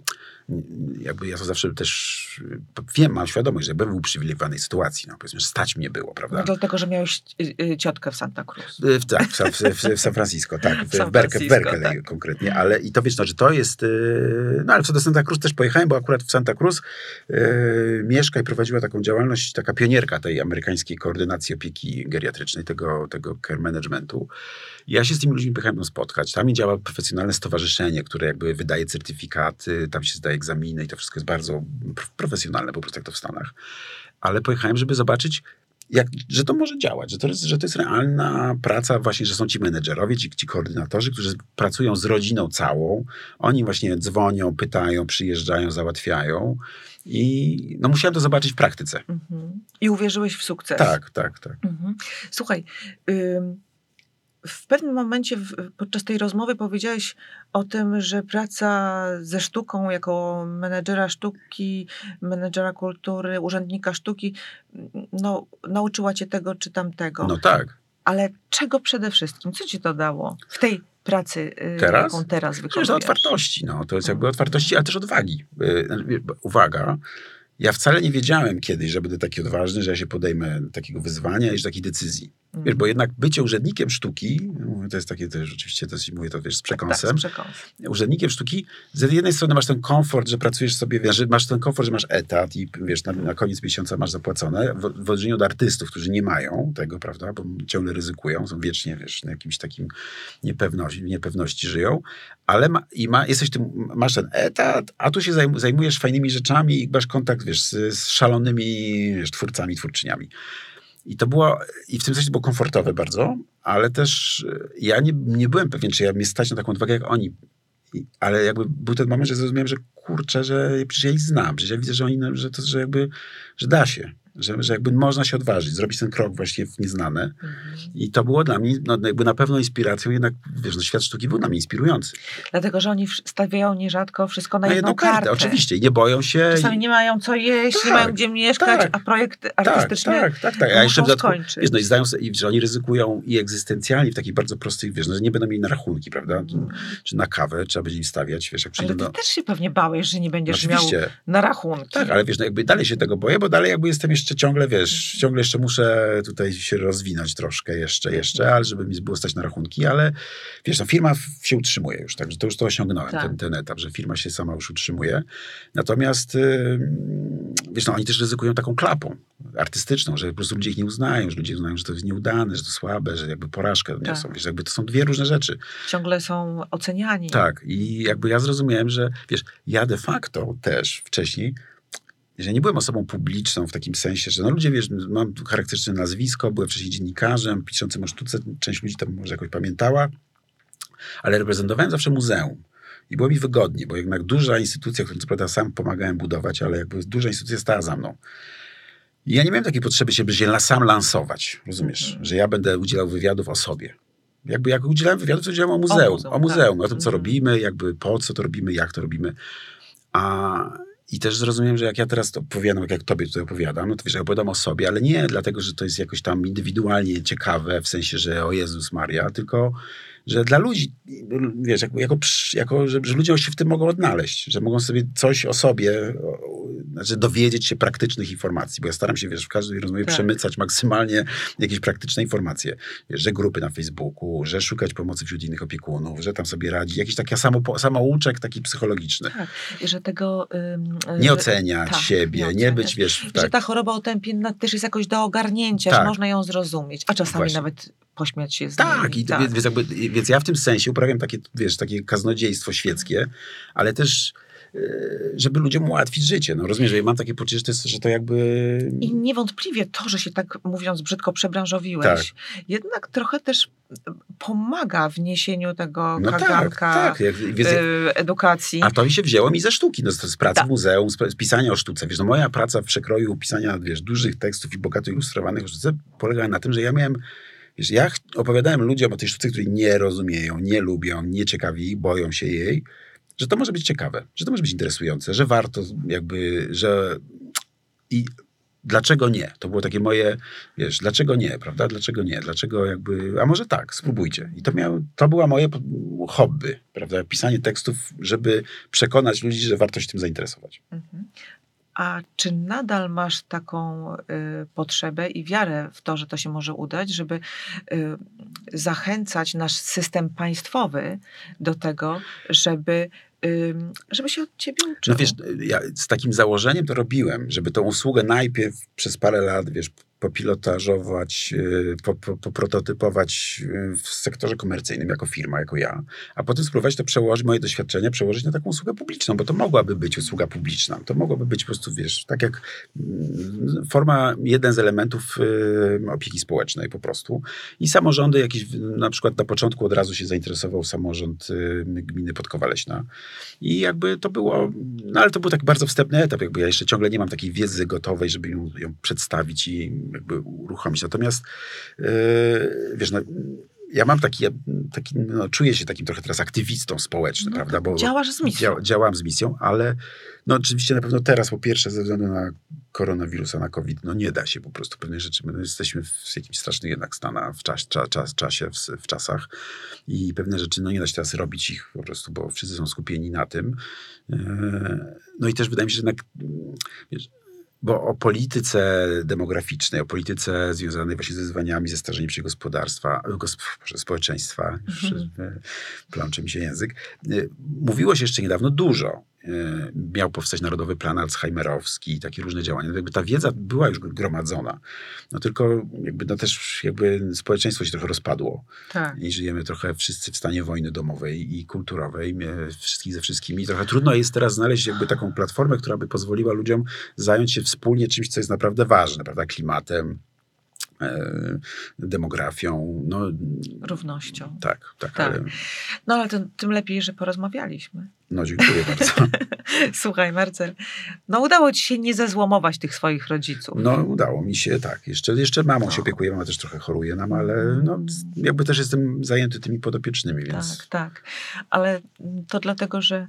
jakby ja to zawsze też wiem, mam świadomość, że byłem w uprzywilejowanej sytuacji, no powiedzmy, że stać mnie było, prawda? No, dlatego, że miałeś y, y, ciotkę w Santa Cruz. W, tak, w, San- w, w, San Francisco, tak, w, San w, Berke, w Francisco, Berkeley tak. konkretnie, ale i to wiesz, no, że to jest, no ale co do Santa Cruz też pojechałem, bo akurat w Santa Cruz yy, mieszka i prowadziła taką działalność, taka pionierka tej amerykańskiej koordynacji opieki geriatrycznej, tego, tego care managementu. Ja się z tymi ludźmi pojechałem spotkać. Tam działa profesjonalne stowarzyszenie, które jakby wydaje certyfikaty, tam się zdaje egzaminy i to wszystko jest bardzo prof- profesjonalne po prostu jak to w Stanach. Ale pojechałem, żeby zobaczyć, jak, że to może działać, że to, jest, że to jest realna praca właśnie, że są ci menedżerowie, ci, ci koordynatorzy, którzy pracują z rodziną całą. Oni właśnie dzwonią, pytają, przyjeżdżają, załatwiają. I no, musiałem to zobaczyć w praktyce. Mhm. I uwierzyłeś w sukces. Tak, tak, tak. Mhm. Słuchaj, ym, w pewnym momencie w, podczas tej rozmowy powiedziałeś o tym, że praca ze sztuką jako menedżera sztuki, menedżera kultury, urzędnika sztuki, no, nauczyła cię tego czy tamtego. No tak. Ale czego przede wszystkim? Co ci to dało w tej pracy, yy, Teraz? jaką teraz To wykonujesz? jest otwartości, no. To jest jakby otwartości, ale też odwagi. Y, Uwaga, ja wcale nie wiedziałem kiedyś, że będę taki odważny, że ja się podejmę takiego wyzwania i że takiej decyzji. Mhm. Wiesz, bo jednak bycie urzędnikiem sztuki, no, to jest takie też rzeczywiście, to jest, mówię to wiesz, z przekąsem, Tak, z przekąsem. urzędnikiem sztuki, z jednej strony masz ten komfort, że pracujesz sobie, wiesz, że masz ten komfort, że masz etat i wiesz, na, na koniec miesiąca masz zapłacone, w, w odróżnieniu od artystów, którzy nie mają tego, prawda, bo ciągle ryzykują, są wiecznie, wiesz, na jakimś takim niepewności, niepewności żyją, ale ma, i ma, jesteś tym, masz ten etat, a tu się zajm, zajmujesz fajnymi rzeczami i masz kontakt, wiesz, z, z szalonymi wiesz, twórcami, twórczyniami. I to było, i w tym sensie było komfortowe bardzo, ale też e, ja nie, nie byłem pewien, czy ja mnie stać na taką odwagę jak oni. I, ale jakby był ten moment, że zrozumiałem, że kurczę, że przecież ja ich znam, przecież ja widzę, że oni, że to, że jakby, że da się. Że, że jakby można się odważyć, zrobić ten krok właśnie w nieznane. Mhm. I to było dla mnie no, jakby na pewno inspiracją, jednak wiesz, no, świat sztuki był dla mnie inspirujący. Dlatego, że oni stawiają nierzadko wszystko na, Na jedną, jedną kartę, oczywiście. I nie boją się. Czasami nie mają co jeść, nie Tak, mają gdzie mieszkać, tak. a projekt tak, artystyczny tak, tak, tak. A muszą jeszcze w dodatku, wiesz, no i zdają sobie, że oni ryzykują i egzystencjalnie w takich bardzo prostych, wiesz, no, że nie będą mieli na rachunki, prawda? Czy na kawę trzeba będzie im stawiać, wiesz, jak Ale przyjdą ty do... też się pewnie bałeś, że nie No, będziesz miał oczywiście. na rachunki. Tak, ale wiesz, no jakby dalej się tego boję, bo dalej jakby jestem jeszcze ciągle, wiesz, ciągle jeszcze muszę tutaj się rozwinąć troszkę jeszcze, jeszcze, ale żeby mi było stać na rachunki, ale wiesz, no firma się utrzymuje już, także to już to osiągnąłem, Tak. ten, ten etap, że firma się sama już utrzymuje. Natomiast wiesz, no oni też ryzykują taką klapą artystyczną, że po prostu ludzie ich nie uznają, że ludzie uznają, że to jest nieudane, że to słabe, że jakby porażkę odniosą. Tak. Wiesz, jakby to są dwie różne rzeczy. Ciągle są oceniani. Tak, i jakby ja zrozumiałem, że wiesz, ja de facto też wcześniej, że nie byłem osobą publiczną w takim sensie, że no ludzie, wiesz, mam charakterystyczne nazwisko, byłem wcześniej dziennikarzem, piszącym o sztuce, część ludzi tam może jakoś pamiętała, ale reprezentowałem zawsze muzeum. I było mi wygodnie, bo jednak duża instytucja, którą co prawda sam pomagałem budować, ale jakby duża instytucja stała za mną. I ja nie miałem takiej potrzeby, żeby się sam lansować, rozumiesz? Mhm. Że ja będę udzielał wywiadów o sobie. Jakby jak udzielałem wywiadów, to udzielałem o muzeum. O muzeum, muzeum, tak. o tym, co Mhm. robimy, jakby po co to robimy, jak to robimy. A i też zrozumiem, że jak ja teraz to opowiadam, jak tobie tutaj opowiadam, no to wiesz, opowiadam o sobie, ale nie dlatego, że to jest jakoś tam indywidualnie ciekawe, w sensie, że o Jezus Maria, tylko że dla ludzi, wiesz, jako, jako, jako że, że ludzie się w tym mogą odnaleźć, że mogą sobie coś o sobie, o, znaczy dowiedzieć się praktycznych informacji, bo ja staram się, wiesz, w każdej rozmowie Tak. przemycać maksymalnie jakieś praktyczne informacje, wiesz, że grupy na Facebooku, że szukać pomocy wśród innych opiekunów, że tam sobie radzi, jakiś taki samo, samouczek taki psychologiczny. Tak, i że tego... ym, Nie że- oceniać tak, siebie, nie nie, być, wiesz, Że tak. ta choroba otępienna też jest jakoś do ogarnięcia, Tak. że można ją zrozumieć, a czasami Właśnie. nawet pośmiać się z Tak, nimi. i to, Więc, jakby, więc ja w tym sensie uprawiam takie, wiesz, takie kaznodziejstwo świeckie, ale też yy, żeby ludziom ułatwić życie. No rozumiesz, że ja mam takie poczucie, że to, jest, że to jakby... I niewątpliwie to, że się tak mówiąc brzydko przebranżowiłeś, jednak trochę też pomaga w niesieniu tego No tak, kaganka tak. Jak, więc, y, edukacji. A to mi się wzięło mi ze sztuki, no, z, pracy Tak. w muzeum, z, z pisania o sztuce. Wiesz, no, moja praca w przekroju pisania wiesz, dużych tekstów i bogato ilustrowanych o sztuce polegała na tym, że ja miałem, wiesz, ja opowiadałem ludziom o tej sztuce, której nie rozumieją, nie lubią, nie ciekawi, boją się jej, że to może być ciekawe, że to może być interesujące, że warto jakby, że i dlaczego nie? To było takie moje, wiesz, dlaczego nie, prawda? Dlaczego nie? Dlaczego jakby, a może tak, spróbujcie. I to miało, to była moje hobby, prawda? Pisanie tekstów, żeby przekonać ludzi, że warto się tym zainteresować. Mhm. A czy nadal masz taką y, potrzebę i wiarę w to, że to się może udać, żeby y, zachęcać nasz system państwowy do tego, żeby, żeby się od ciebie uczył? No wiesz, ja z takim założeniem to robiłem, żeby tą usługę najpierw przez parę lat, wiesz, popilotażować, e, poprototypować w sektorze komercyjnym jako firma, jako ja, a potem spróbować to przełożyć, moje doświadczenia przełożyć na taką usługę publiczną, bo to mogłaby być usługa publiczna. To mogłaby być po prostu, wiesz, tak jak mm, forma, jeden z elementów opieki społecznej po prostu. I samorządy jakieś, na przykład na początku od razu się zainteresował samorząd gminy Podkowaleśna. I jakby to było, no ale to był tak bardzo wstępny etap, jakby ja jeszcze ciągle nie mam takiej wiedzy gotowej, żeby ją, ją przedstawić i jakby uruchomić. Natomiast yy, wiesz, no, ja mam taki, taki no, czuję się takim trochę teraz aktywistą społecznym, no, prawda? Bo działasz z misją. Dzia, działam z misją, ale no oczywiście na pewno teraz po pierwsze ze względu na koronawirusa, na COVID, no nie da się po prostu pewnych rzeczy. My jesteśmy w jakimś strasznym jednak stanach, w czas, czas, czas, czasie, w, w, czasach i pewne rzeczy, no nie da się teraz robić ich po prostu, bo wszyscy są skupieni na tym. E, no i też wydaje mi się, że jednak wiesz, bo o polityce demograficznej, o polityce związanej właśnie ze wyzwaniami, ze starzeniem się gospodarstwa, gosp społeczeństwa, mhm. plącze mi się język, y, mówiło się jeszcze niedawno dużo. Y, miał powstać Narodowy Plan Alzheimerowski, takie różne działania. No jakby ta wiedza była już gromadzona. No tylko jakby no też jakby społeczeństwo się trochę rozpadło. Tak. I żyjemy trochę wszyscy w stanie wojny domowej i kulturowej, wszystkich ze wszystkimi. Trochę trudno jest teraz znaleźć jakby taką platformę, która by pozwoliła ludziom zająć się wspólnie czymś, co jest naprawdę ważne, prawda? Klimatem, E, demografią. No, Równością. Tak, tak. tak. Ale... No ale to, tym lepiej, że porozmawialiśmy. No dziękuję bardzo. Słuchaj Marcel, no udało ci się nie zezłomować tych swoich rodziców. No udało mi się, tak. Jeszcze, jeszcze mamą no. się opiekuję, mama też trochę choruje nam, ale no, jakby też jestem zajęty tymi podopiecznymi, więc... Tak, tak. Ale to dlatego, że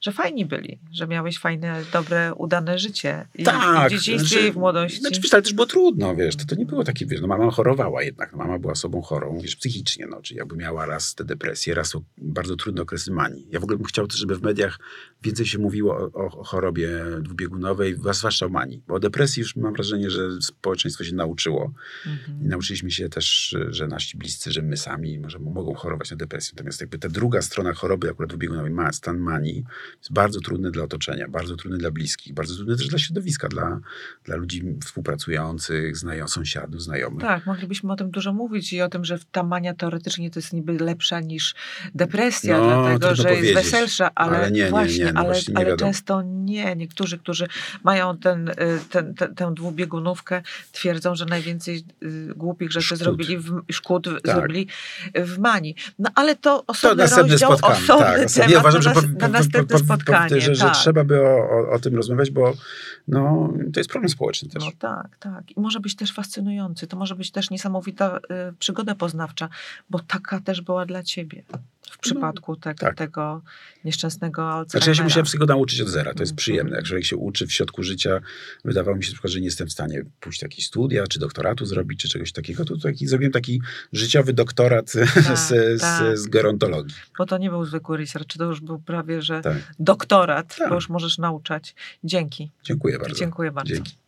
że fajni byli, że miałeś fajne, dobre, udane życie. I tak. W dzieciństwie i w młodości. Znaczy, ale też było trudno, wiesz, to, to nie było takie, wiesz, no mama chorowała jednak, no mama była osobą chorą, wiesz, psychicznie, no, czyli jakby miała raz te depresje, raz bardzo trudne okresy manii. Ja w ogóle bym chciał też, żeby w mediach więcej się mówiło o, o chorobie dwubiegunowej, zwłaszcza o manii, bo o depresji już mam wrażenie, że społeczeństwo się nauczyło mhm. i nauczyliśmy się też, że nasi bliscy, że my sami może mogą chorować na depresję. Natomiast jakby ta druga strona choroby akurat dwubiegunowej, ma stan manii, jest bardzo trudny dla otoczenia, bardzo trudny dla bliskich, bardzo trudny też dla środowiska, dla, dla ludzi współpracujących, znajomych, sąsiadów, znajomych. Tak, moglibyśmy o tym dużo mówić i o tym, że ta mania teoretycznie to jest niby lepsza niż depresja, no, dlatego że jest weselsza, ale, ale nie, właśnie, nie, nie, no ale, ale często nie. Niektórzy, którzy mają ten, y, ten, ten, tę dwubiegunówkę, twierdzą, że najwięcej y, głupich rzeczy szkód. zrobili w, szkód tak. zrobili w manii. No ale to osobny to rozdział, spotkanie. osobny tak, temat ja uważam, na, że na, na następne spotkanie. Że, tak. że trzeba by o, o, o, tym rozmawiać, bo no, to jest problem społeczny też. No tak, tak. I może być też fascynujący. To może być też niesamowita y, przygoda poznawcza, bo taka też była dla ciebie w no, przypadku te, tak. tego nieszczęsnego Alzheimera. Znaczy ja się musiałem wszystkiego nauczyć od zera. To jest mhm. przyjemne. Jak człowiek się uczy w środku życia, wydawało mi się że nie jestem w stanie pójść jakieś studia, czy doktoratu zrobić, czy czegoś takiego. To taki, zrobiłem taki życiowy doktorat tak, z, tak. z, z, gerontologii. Bo to nie był zwykły research, to już był prawie, że tak. doktorat, bo tak. już możesz nauczać. Dzięki. Dziękuję bardzo. Dziękuję bardzo. Dzięki.